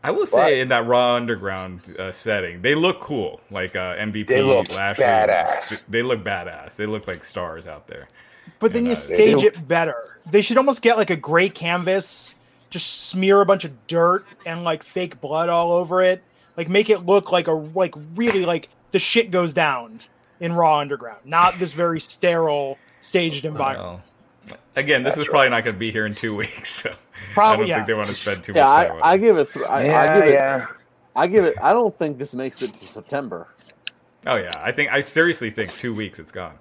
I will say in that Raw Underground uh, setting, they look cool. Like uh, MVP, they look Lashley, badass. They look badass. They look like stars out there. But then and, you uh, stage it better. They should almost get like a gray canvas, just smear a bunch of dirt and like fake blood all over it. Like make it look like a like really like the shit goes down in Raw Underground, not this very sterile staged environment. Well, again, this That's is probably not going to be here in two weeks. So. Probably, I don't yeah. think they want to spend too yeah, much time. I, I give it. Th- I, yeah, I give it. Yeah. I give it. I don't think this makes it to September. Oh yeah, I think I seriously think two weeks it's gone.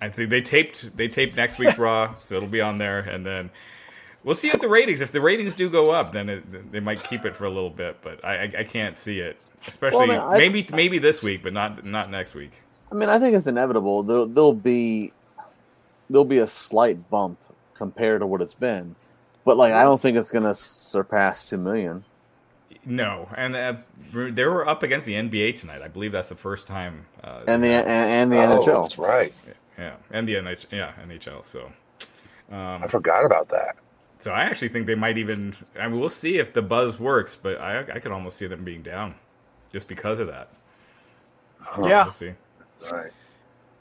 I think they taped they taped next week's Raw, so it'll be on there, and then we'll see if the ratings. If the ratings do go up, then it, they might keep it for a little bit. But I, I, I can't see it, especially Well, I mean, I- maybe maybe this week, but not not next week. I mean, I think it's inevitable. There'll, there'll be there'll be a slight bump compared to what it's been, but like I don't think it's gonna surpass two million. No, and uh, they were up against the NBA tonight. I believe that's the first time. Uh, And the and, and the Oh, NHL. That's right. yeah, and the NH, yeah NHL. So, um, I forgot about that. so I actually think they might even. I mean, we'll see if the buzz works, but I I could almost see them being down just because of that. Yeah. We'll see. Right.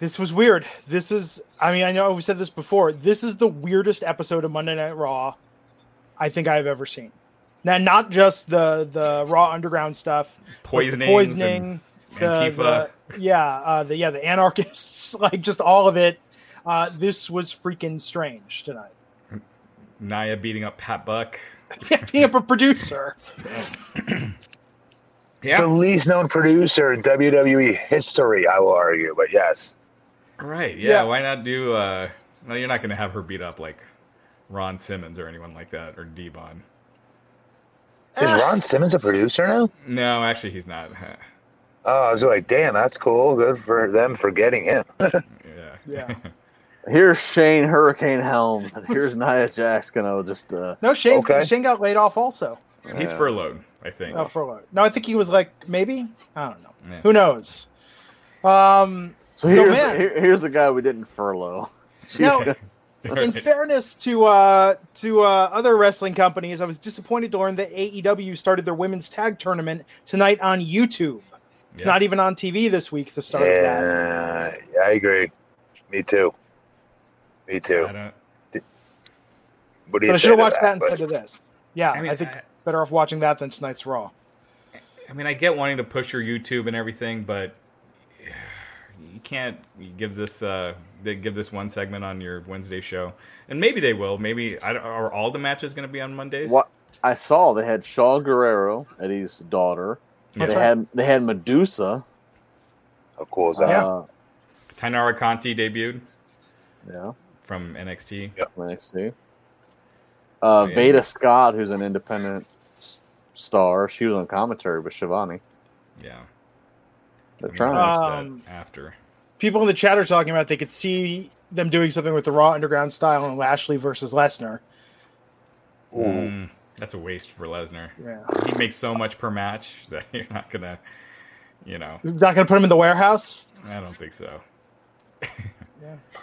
This was weird. This is, I mean, I know we said this before. This is the weirdest episode of Monday Night Raw I think I've ever seen. Now, not just the the Raw Underground stuff, but the Poisonings poisoning, the, Antifa. the- yeah, uh, the yeah, the anarchists, like just all of it. Uh, this was freaking strange tonight. Nia beating up Pat Buck. yeah, Being up a producer, yeah, The least known producer in WWE history, I will argue. But yes, right. Yeah, Yeah. why not do? uh No, you're not going to have her beat up like Ron Simmons or anyone like that or Devon. is Ron Simmons a producer now? No, actually, he's not. Oh, I was like, damn, that's cool. Good for them for getting him. yeah. Yeah. Here's Shane Hurricane Helms, and here's Nia Jax gonna just uh, no, Shane Okay. Shane got laid off also. He's furloughed, I think. Oh, for what? No, I think he was like maybe. I don't know. Yeah. Who knows? Um, So, So, here's, man- here- here's the guy we didn't furlough. now, in fairness to uh, to uh, other wrestling companies, I was disappointed to learn that AEW started their women's tag tournament tonight on YouTube. It's Yeah. not even on TV this week. The start of that. Yeah, yeah, I agree. Me too. Me too. I don't. What do But you I should have to watched that, But- instead of this. Yeah, I, I think I- better off watching that than tonight's Raw. I mean, I get wanting to push your YouTube and everything, but you can't give this uh they give this one segment on your Wednesday show, and maybe they will. Maybe I don't, are all the matches going to be on Mondays? What I saw, they had Shaul Guerrero, Eddie's daughter. That's they right. had they had Medusa. Of course, is that? Yeah. Uh, Taynara Conti debuted yeah. from NXT. Yeah. NXT. Uh, Yeah. Veda Scott, who's an independent star, she was on commentary with Schiavone. Yeah, They're trying. Um, after. People in the chat are talking about they could see them doing something with the Raw Underground style and Lashley versus Lesnar. Mm, that's a waste for Lesnar. Yeah, He makes so much per match that you're not gonna, you know, You're not going to put him in the warehouse. I don't think so. Yeah.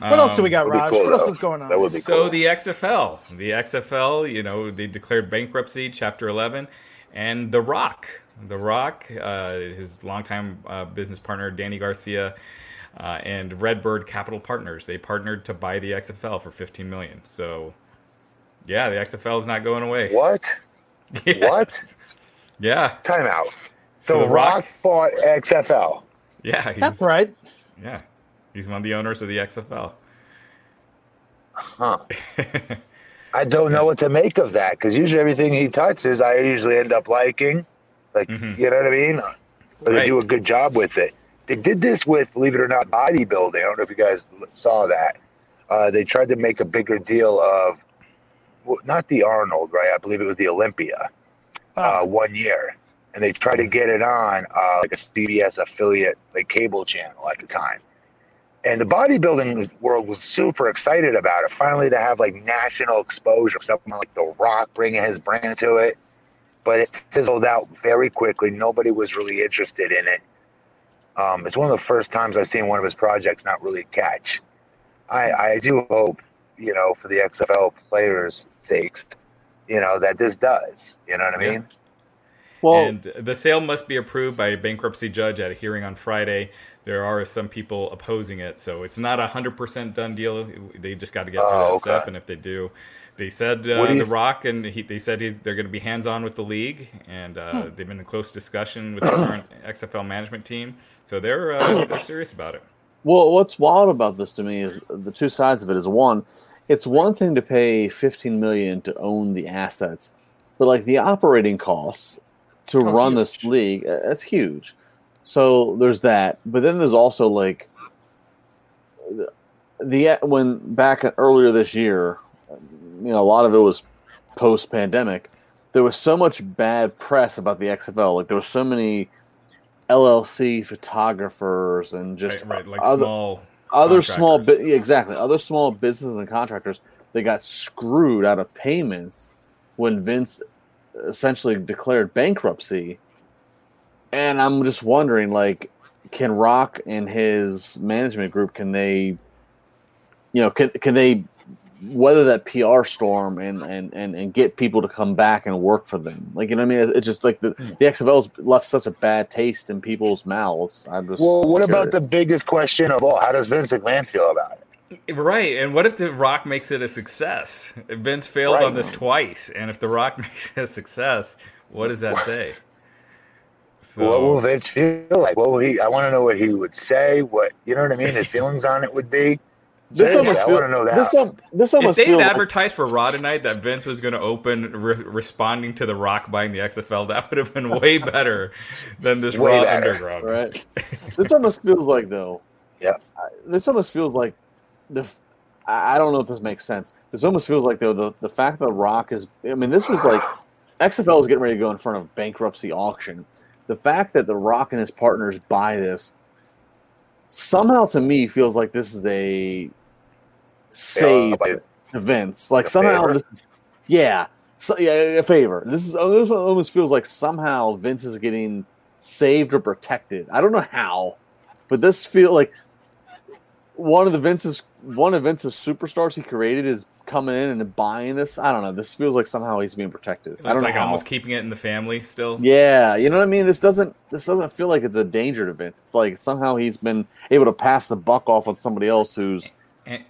What else do we got, Raj? cool, what else is going on? That would be So the XFL, the XFL, you know, they declared bankruptcy, Chapter 11, and The Rock, The Rock, uh, his longtime uh, business partner Dany Garcia, uh, and Redbird Capital Partners, they partnered to buy the XFL for 15 million. So, yeah, the XFL is not going away. What? Yes. Yeah, Time out. So So, The Rock- Rock bought XFL. yeah, he's, That's right. Yeah, he's one of the owners of the XFL. Huh. I don't know what to make of that because usually everything he touches, I usually end up liking. Like, Mhm. you know what I mean? Or they do a good job with it. They did this with, believe it or not, bodybuilding. I don't know if you guys saw that. Uh, they tried to make a bigger deal of, well, not the Arnold, right? I believe it was the Olympia. uh, Oh, one year, and they tried to get it on uh, like a CBS affiliate, like cable channel at the time. And the bodybuilding world was super excited about it. Finally, to have like national exposure, someone like The Rock bringing his brand to it, but it fizzled out very quickly. Nobody was really interested in it. Um, it's one of the first times I've seen one of his projects not really catch. I, I do hope, you know, for the XFL players' sakes, you know, that this does. You know what I Yeah. mean? well, and the sale must be approved by a bankruptcy judge at a hearing on Friday. There are some people opposing it, so it's not a hundred percent done deal. They just got to get through Oh, that okay. step, and if they do, they said uh, you- the Rock and he, they said he's, they're going to be hands on with the league, and uh, they've been in close discussion with the current XFL management team, so they're uh, they're serious about it. Well, what's wild about this to me is the two sides of it is one, it's one thing to pay 15 million to own the assets, but like the operating costs to Oh, run this league. Uh, That's huge. So there's that, but then there's also like the, the when back earlier this year, you know, a lot of it was post pandemic. There was so much bad press about the XFL. Like there were so many LLC photographers and just right, right, like other, small other small bi- exactly other small businesses and contractors they got screwed out of payments when Vince essentially declared bankruptcy. And I'm just wondering, like, can Rock and his management group can they, you know, can can they weather that PR storm and and and, and get people to come back and work for them? Like, you know, what I mean, it's just like the hmm. the XFL's left such a bad taste in people's mouths. I'm just Well, what about curious. the biggest question of all? How does Vince McMahon feel about it? Right, and what if The Rock makes it a success? Vince failed Right. on this twice, and if The Rock makes it a success, what does that say? So, what will Vince feel like? What will he? I want to know what he would say. What you know what I mean? His feelings on it would be. This Seriously, almost I feel- want know that. This, al- this if they had feels like, advertised for Raw tonight that Vince was going to open re- responding to The Rock buying the XFL, that would have been way better than this Way Raw better. Underground. right. this almost feels like though. Yeah. I- This almost feels like the. I don't know if this makes sense. This almost feels like though the the fact that the Rock is. I mean, this was like XFL is getting ready to go in front of bankruptcy auction. The fact that the Rock and his partners buy this somehow to me feels like this is a save Yeah, to Vince. Like somehow favor? this is, yeah, so, yeah, a favor. This is oh, this almost feels like somehow Vince is getting saved or protected. I don't know how, but this feel like one of the Vince's one of Vince's superstars he created is coming in and buying this. I don't know. This feels like somehow he's being protected. It's I don't like know how. almost keeping it in the family still. Yeah, you know what I mean. This doesn't this doesn't feel like it's a danger to Vince. It's like somehow he's been able to pass the buck off on somebody else who's And,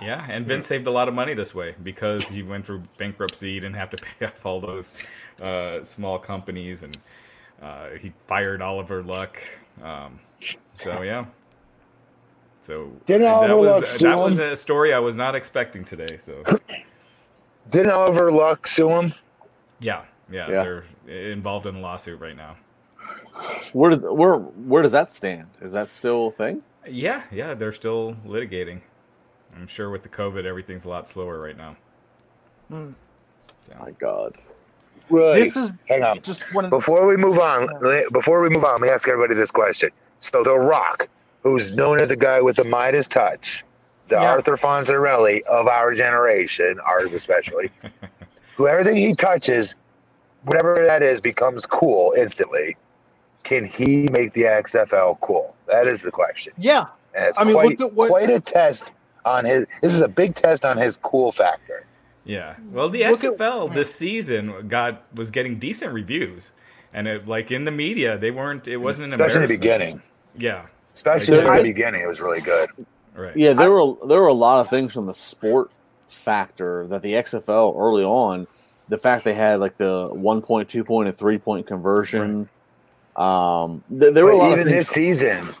yeah, and Vince saved a lot of money this way because he went through bankruptcy, he didn't have to pay off all those uh, small companies, and uh, he fired Oliver Luck. Um, so yeah, so Didn't that Oliver was sue that was a story I was not expecting today. So Didn't Oliver Luck sue him? yeah, yeah, Yeah. they're involved in a lawsuit right now. where does where where does that stand? Is that still a thing? Yeah, yeah, they're still litigating. I'm sure with the COVID, everything's a lot slower right now. Hmm. My God. Right. This is Hang on. just one of Before we move on, before we move on, let me ask everybody this question. So, The Rock, who's known as the guy with the Midas touch, the Yeah. Arthur Fonzarelli of our generation, ours especially, who everything he touches, whatever that is, becomes cool instantly. Can he make the XFL cool? That is the question. yeah. And it's I mean, quite, look at what- quite a test on his. This is a big test on his cool factor. Yeah. Well, the Look at- XFL this season got was getting decent reviews, and it like in the media they weren't. It wasn't an Especially in the beginning. Yeah. Especially in the beginning, it was really good. Right. Yeah, there were there were a lot of things from the sport factor that the XFL early on, the fact they had like the one point, two point, and three point conversion. Um, th- there were a But lot even of things. this season,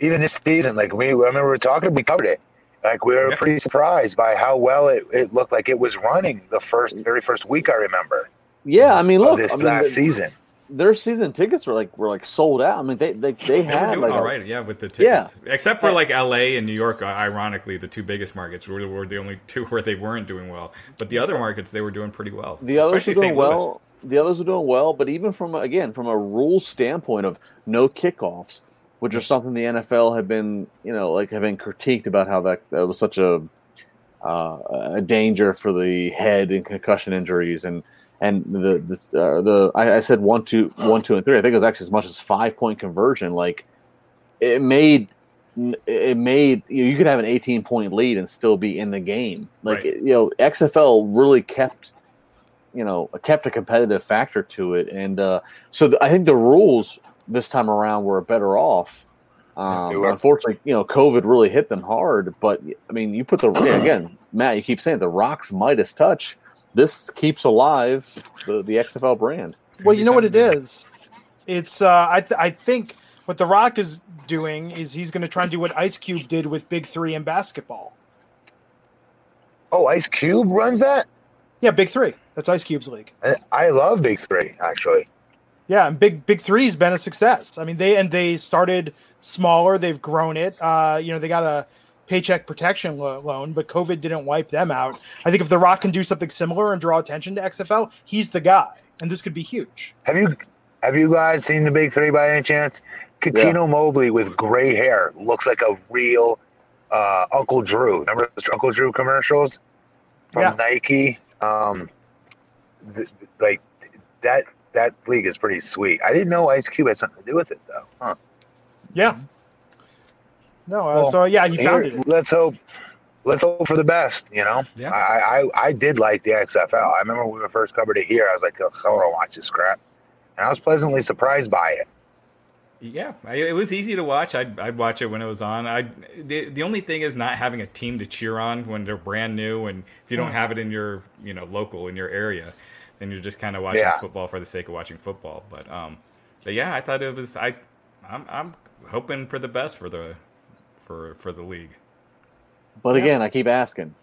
even this season, like we, I remember we were talking, we covered it. Like we were Yeah. pretty surprised by how well it, it looked like it was running the first, very first week. I remember yeah, I mean, look, this I mean, last the- season. their season tickets were like were like sold out. I mean, they they they They had were doing like all a- yeah, with the tickets, Yeah. tickets. Except for like LA and New York, uh, ironically, the two biggest markets were, were the only two where they weren't doing well. But the other markets, they were doing pretty well. The others were doing St. Louis. well. The others were doing well, but even from again from a rules standpoint of no kickoffs, which is something the NFL had been you know like have been critiqued about how that, that was such a uh, a danger for the head and concussion injuries and and the the uh, the I, I said one two one two and three. I think it was actually as much as five point conversion. Like it made it made you, know, you could have an 18 point lead and still be in the game. Like Right. you know XFL really kept you know kept a competitive factor to it. And uh, so the, I think the rules this time around were better off um, were. unfortunately you know COVID really hit them hard but I mean you put the yeah, again Matt you keep saying the Rock's Midas touch this keeps alive the, the XFL brand Well, you know what it is. It's uh, I th- I think what The Rock is doing is he's going to try and do what Ice Cube did with Big Three in basketball. Oh, Ice Cube runs that. Yeah, Big Three. That's Ice Cube's league. I- I love Big Three actually. Yeah, and Big Big Three's been a success. I mean, they and they started smaller. They've grown it. Uh, you know, they got a paycheck protection lo- loan, but COVID didn't wipe them out. I think if The Rock can do something similar and draw attention to XFL, he's the guy, and this could be huge. Have you have you guys seen the Big Three by any chance? Cuttino Mobley with gray hair looks like a real uh, Uncle Drew. Remember those Uncle Drew commercials from Yeah. Nike? Um, th- like that that league is pretty sweet. I didn't know Ice Cube had something to do with it though. Huh. Yeah. No, uh, Well, so yeah, he founded it. Let's hope. Let's hope for the best. You know, Yeah. I, I I did like the XFL. I remember when we first covered it here. I was like, oh, I want to watch this crap, and I was pleasantly surprised by it. Yeah, I, it was easy to watch. I'd, I'd watch it when it was on. I the, the only thing is not having a team to cheer on when they're brand new, and if you don't have it in your you know local in your area, then you're just kind of watching Yeah. football for the sake of watching football. But um, but yeah, I thought it was. I I'm I'm hoping for the best for the for for the league. But again, I keep asking.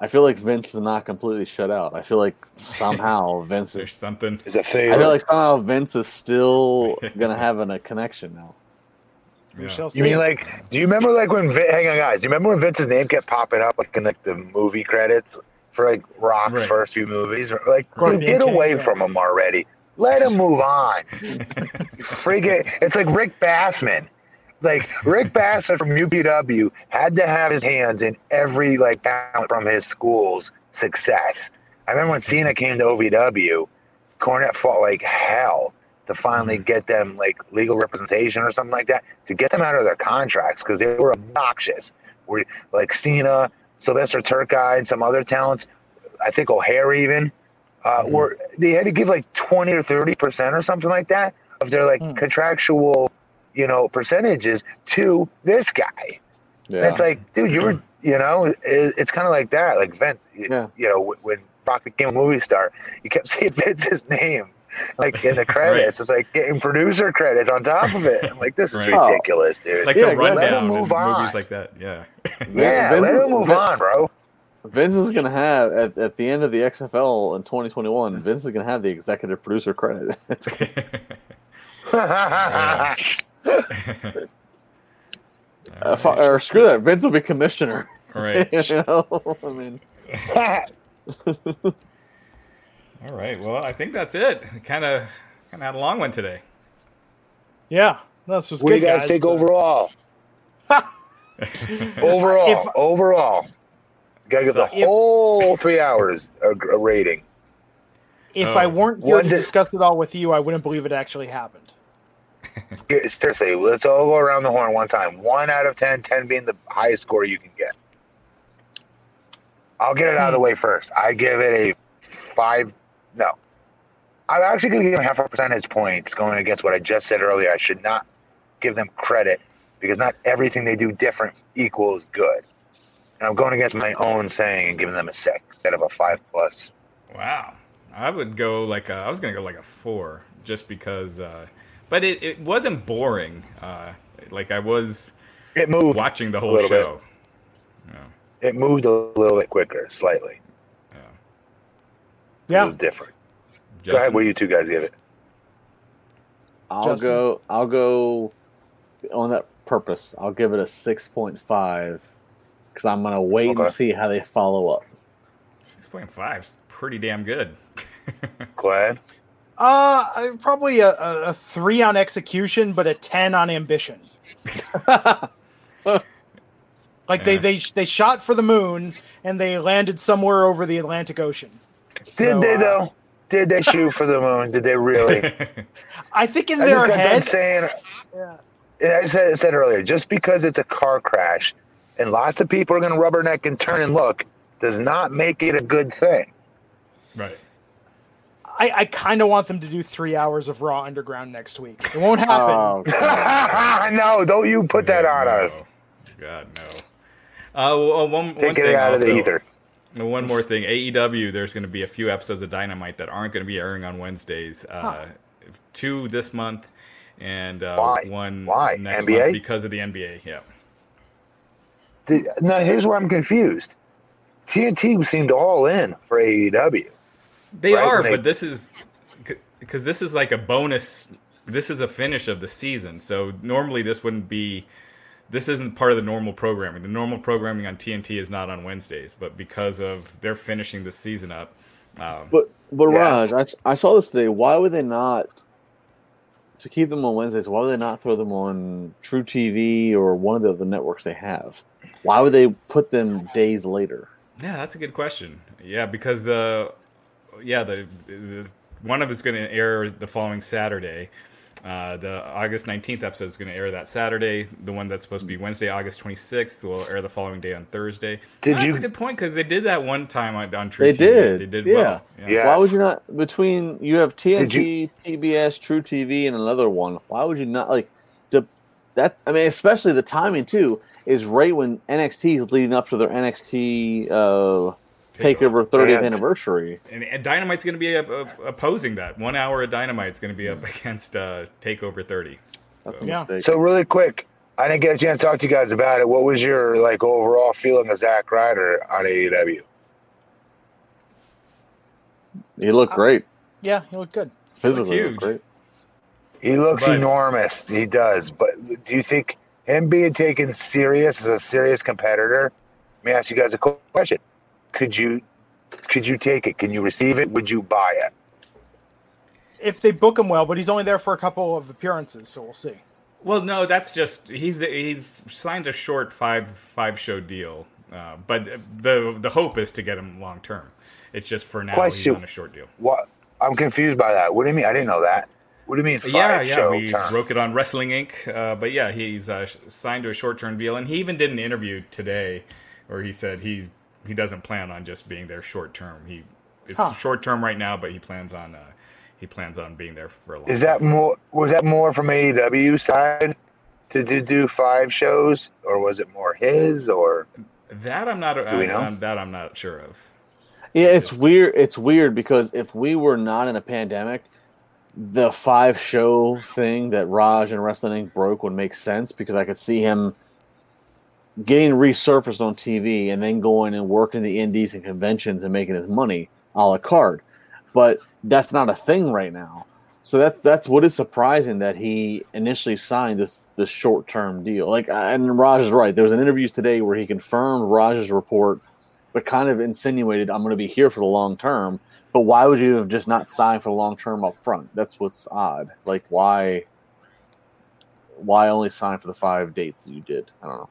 I feel like Vince is not completely shut out. I feel like somehow Vince There's is. something. Is a I favorite. feel like somehow Vince is still gonna have an, a connection now. Yeah. You mean like? Do you remember like when? Hang on, guys. Do you remember when Vince's name kept popping up like in like the movie credits for like Rock's Right. first few movies? Like, dude, get away yeah. from him already. Let him move on. Friggin', it's like Rick Bassman. Like Rick Bassman from UPW had to have his hands in every like talent from his school's success. I remember when Cena came to OVW, Cornette fought like hell to finally get them like legal representation or something like that to get them out of their contracts because they were obnoxious. Were like Cena, Sylvester Terkay, and some other talents. I think O'Hare even uh, were they had to give like twenty or thirty percent or something like that of their like Hmm. contractual, you know, percentages to this guy. Yeah. It's like, dude, you were, you know, it, it's kind of like that. Like Vince, you, Yeah. you know, when- when Rock became a movie star, you kept saying Vince's name, like in the credits. It's like getting producer credits on top of it. I'm like, this is Right. ridiculous, dude. Like Yeah, the let him rundown in move movies like that. Yeah. yeah, Vin- let him move Vin- on, bro. Vince is gonna have at, at the end of the XFL in 2021. Vince is gonna have the executive producer credit. yeah, Uh, fu- or screw that. Vince will be commissioner. right. you know, I mean, All right. Well, I think that's it. Kind of kind of had a long one today. yeah, this was what do good, you guys guys. think overall? overall, If- overall, you gotta give the So- whole three hours a, a rating. If Oh. I weren't here to di- discuss it all with you, I wouldn't believe it actually happened. Seriously, let's all go around the horn one time. One out of 10, 10 being the highest score you can get. I'll get it out of the hmm. way first. I give it a five. No. I'm actually going to give them half a percentage points going against what I just said earlier. I should not give them credit because not everything they do different equals good. And I'm going against my own saying and giving them a six instead of a five plus. Wow. I would go like a, I was gonna go like a four, just because. Uh, but it, it wasn't boring. Uh, like I was It moved. watching the whole show. It moved a little bit quicker, slightly. Yeah. A Yeah, little different. Go Justin? ahead. What do you two guys give it? I'll Justin? go. I'll go on that purpose. I'll give it a six point five because I'm gonna wait Okay. and see how they follow up. Six point five is pretty damn good. Glad. uh, probably a, a, a three on execution, but a ten on ambition. Like they they they shot for the moon and they landed somewhere over the Atlantic Ocean. Did So, they uh, though? Did they shoot for the moon? Did they really? I think in I their just got done head, saying. Yeah. and I said, I said earlier, just because it's a car crash and lots of people are going to rubberneck and turn and look, does not make it a good thing. right. I, I kind of want them to do three hours of Raw Underground next week. It won't happen. Oh, no, don't you put that on No. us. God no. Uh, well, one, one Take thing it out also, of the ether. One more thing, AEW. There's going to be a few episodes of Dynamite that aren't going to be airing on Wednesdays. Uh, Two this month, and uh, Why? one Why? next NBA? month because of the NBA. Yeah. The- Now, here's where I'm confused. TNT seemed all in for AEW. They right? are, They- but this is because this is like a bonus. This is a finish of the season, so normally this wouldn't be. This isn't part of the normal programming. The normal programming on TNT is not on Wednesdays, but because of they're finishing the season up. Um, But but Yeah. Raj, I saw this today. Why would they not to keep them on Wednesdays? Why would they not throw them on truTV or one of the other networks they have? Why would they put them days later? Yeah, that's a good question. Yeah, because the yeah the, the one of it's going to air the following Saturday. Uh, the August nineteenth episode is going to air that Saturday. The one that's supposed to be Wednesday, August twenty sixth, will air the following day on Thursday. Did that's you- a good point because they did that one time on, on True They TV. did, They did yeah. well. Yeah. Why would you not between you have Did TNT, TBS, truTV, and another one? Why would you not like to that? I mean, especially the timing too is right when NXT is leading up to their NXT uh, Takeover 30th Yeah. anniversary. And, and Dynamite's going to be uh, uh, opposing that. One hour of Dynamite's going to be up against uh, Takeover 30. That's So- a Yeah. mistake. So really quick, I didn't get a chance to talk to you guys about it. What was your like overall feeling of Zack Ryder on AEW? he looked great. Yeah, he looked good. Physically, huge. looked great. He looks But- enormous. He does. But do you think him being taken serious as a serious competitor? Let me ask you guys a question. Could you could you take it? Can you receive it? Would you buy it? If they book him well, but he's only there for a couple of appearances, so we'll see. Well, no, that's just he's he's signed a short five five show deal, uh, but the the hope is to get him long term. It's just for now Question. he's on a short deal. What? I'm confused by that. What do you mean? I didn't know that. What do you mean? Five yeah, yeah, show we term? broke it on Wrestling Inc. Uh, but yeah, he's uh, signed to a short term deal, and he even did an interview today where he said he he doesn't plan on just being there short term. He it's Huh. short term right now, but he plans on uh, he plans on being there for a long. Is that time. more? Was that more from AEW side to, to do five shows, or was it more his? Or that? I'm not. we I, know? I'm, that I'm not sure of. Yeah, it's Just- weird. It's weird because if we were not in a pandemic, the five show thing that Raj and Wrestling Inc. broke would make sense because I could see him getting resurfaced on TV and then going and working the indies and conventions and making his money a la carte. But that's not a thing right now. So that's that's what is surprising that he initially signed this this short term deal. Like and Raj is right. There was an interview today where he confirmed Raj's report, but kind of insinuated I'm going to be here for the long term. But why would you have just not signed for the long term up front? That's what's odd. Like why why only sign for the five dates you did? I don't know.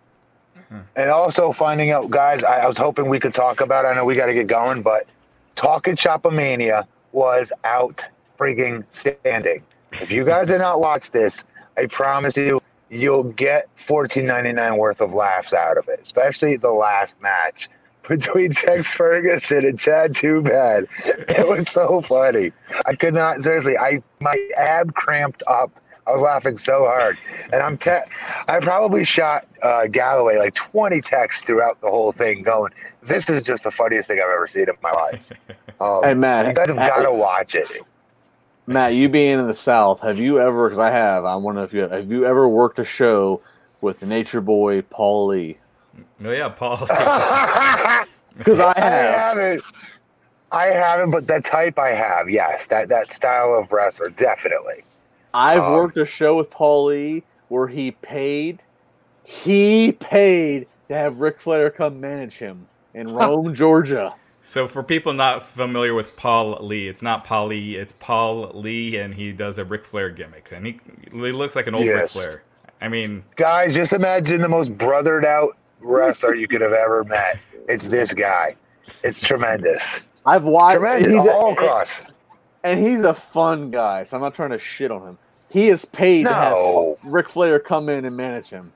And also finding out, guys. I, I was hoping we could talk about. It. I know we got to get going, but Talk 'N Shop A Mania was out freaking standing. If you guys did not watch this, I promise you, you'll get fourteen ninety nine worth of laughs out of it, especially the last match between Tex Ferguson and Chad Too Bad. It was so funny. I could not seriously. I my ab cramped up. I was laughing so hard, and I'm te- I probably shot uh, Galloway like 20 texts throughout the whole thing, going, "This is just the funniest thing I've ever seen in my life." Um, Hey, Matt, you guys have got to watch it. Matt, you being in the South, have you ever? Because I have. I wonder if you have. Have you ever worked a show with Nature Boy Paul Lee? No, yeah, Paul. Because I I have. haven't. I haven't, but that type I have. Yes, that that style of wrestler, definitely. I've Um, worked a show with Paul Lee where he paid. He paid to have Ric Flair come manage him in Rome, Georgia. So for people not familiar with Paul Lee, it's not Paul Lee, it's Paul Lee, and he does a Ric Flair gimmick, and he, he looks like an old Ric Flair. I mean, Guys, just imagine the most brothered out wrestler you could have ever met. It's this guy. It's tremendous. I've watched. Tremendous He's all a, across. And he's a fun guy, so I'm not trying to shit on him. He is paid to have Ric Flair come in and manage him.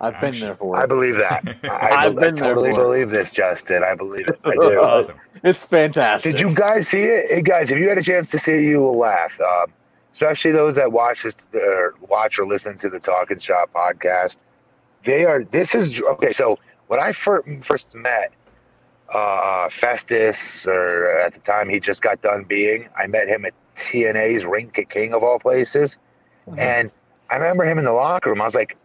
I've I'm been sure- there for I believe that. I, I, I've been I there totally for it. believe this, Justin. I believe it. I it's do. awesome. It's fantastic. Did you guys see it? Hey, guys, if you had a chance to see it, you will laugh. Um, especially those that watch this, or watch or listen to the Talking Shop podcast. They are. This is okay. So when I first first met uh, Festus, or at the time he just got done being, I met him at TNA's Ring Ka King of all places, and I remember him in the locker room. I was like,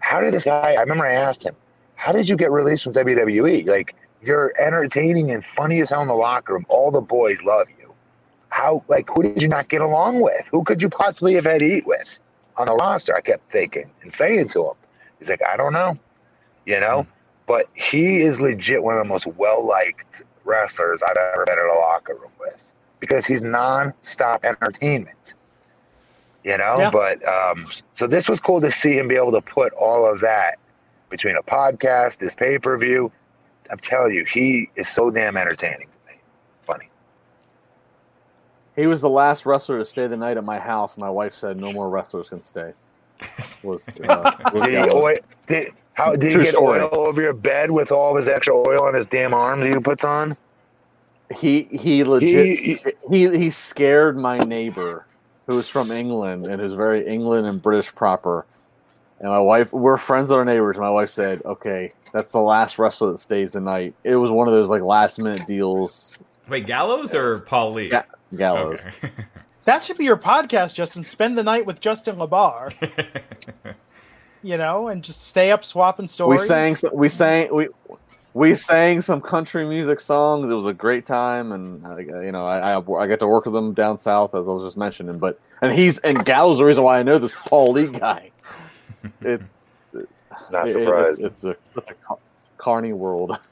"How did this guy?" I remember I asked him, "How did you get released from WWE? Like, You're entertaining and funny as hell in the locker room. All the boys love you. How like who did you not get along with? Who could you possibly have had to eat with on the roster? I kept thinking and saying to him. He's like, I don't know. You know? But he is legit one of the most well liked wrestlers I've ever been in a locker room with. Because he's non-stop entertainment you know. Yeah. But um, so this was cool to see him be able to put all of that between a podcast, this pay per view. I'm telling you, he is so damn entertaining to me. Funny. He was the last wrestler to stay the night at my house. My wife said no more wrestlers can stay. Was, uh, was Did he, Gallows. oil, did, how, did True he get story. oil over your bed with all of his extra oil on his damn arms he puts on? he he legit He- he, he he my neighbor who was from England and who's very England and British proper. And my wife, we're friends with our neighbors. My wife said, "Okay, that's the last wrestler that stays the night." It was one of those like last minute deals. Wait, Gallows or Paul Lee? Ga- Gallows. Okay. That should be your podcast, Justin. Spend the night with Justin LaBar, you know, and just stay up swapping stories. We sang, we sang, we we sang some country music songs. It was a great time, and uh, you know, I, I I got to work with them down south as I was just mentioning. But and he's and Gallows is the reason why I know this Paul Lee guy. It's Not it- it's, surprised. it's a, it's a car- carny world.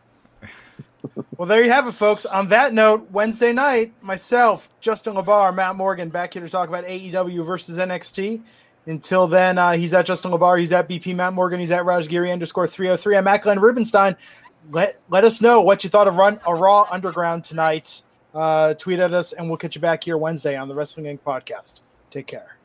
Well, there you have it, folks. On that note, Wednesday night, myself, Justin LaBar, Matt Morgan, back here to talk about AEW versus NXT. Until then, uh, he's at Justin LaBar, he's at BP Matt Morgan, he's at Rajgiri underscore 303. I'm Matt Glenn Rubenstein. Let, let us know what you thought of Run a Raw Underground tonight. Uh, tweet at us, and we'll catch you back here Wednesday on the Wrestling Inc. podcast. Take care.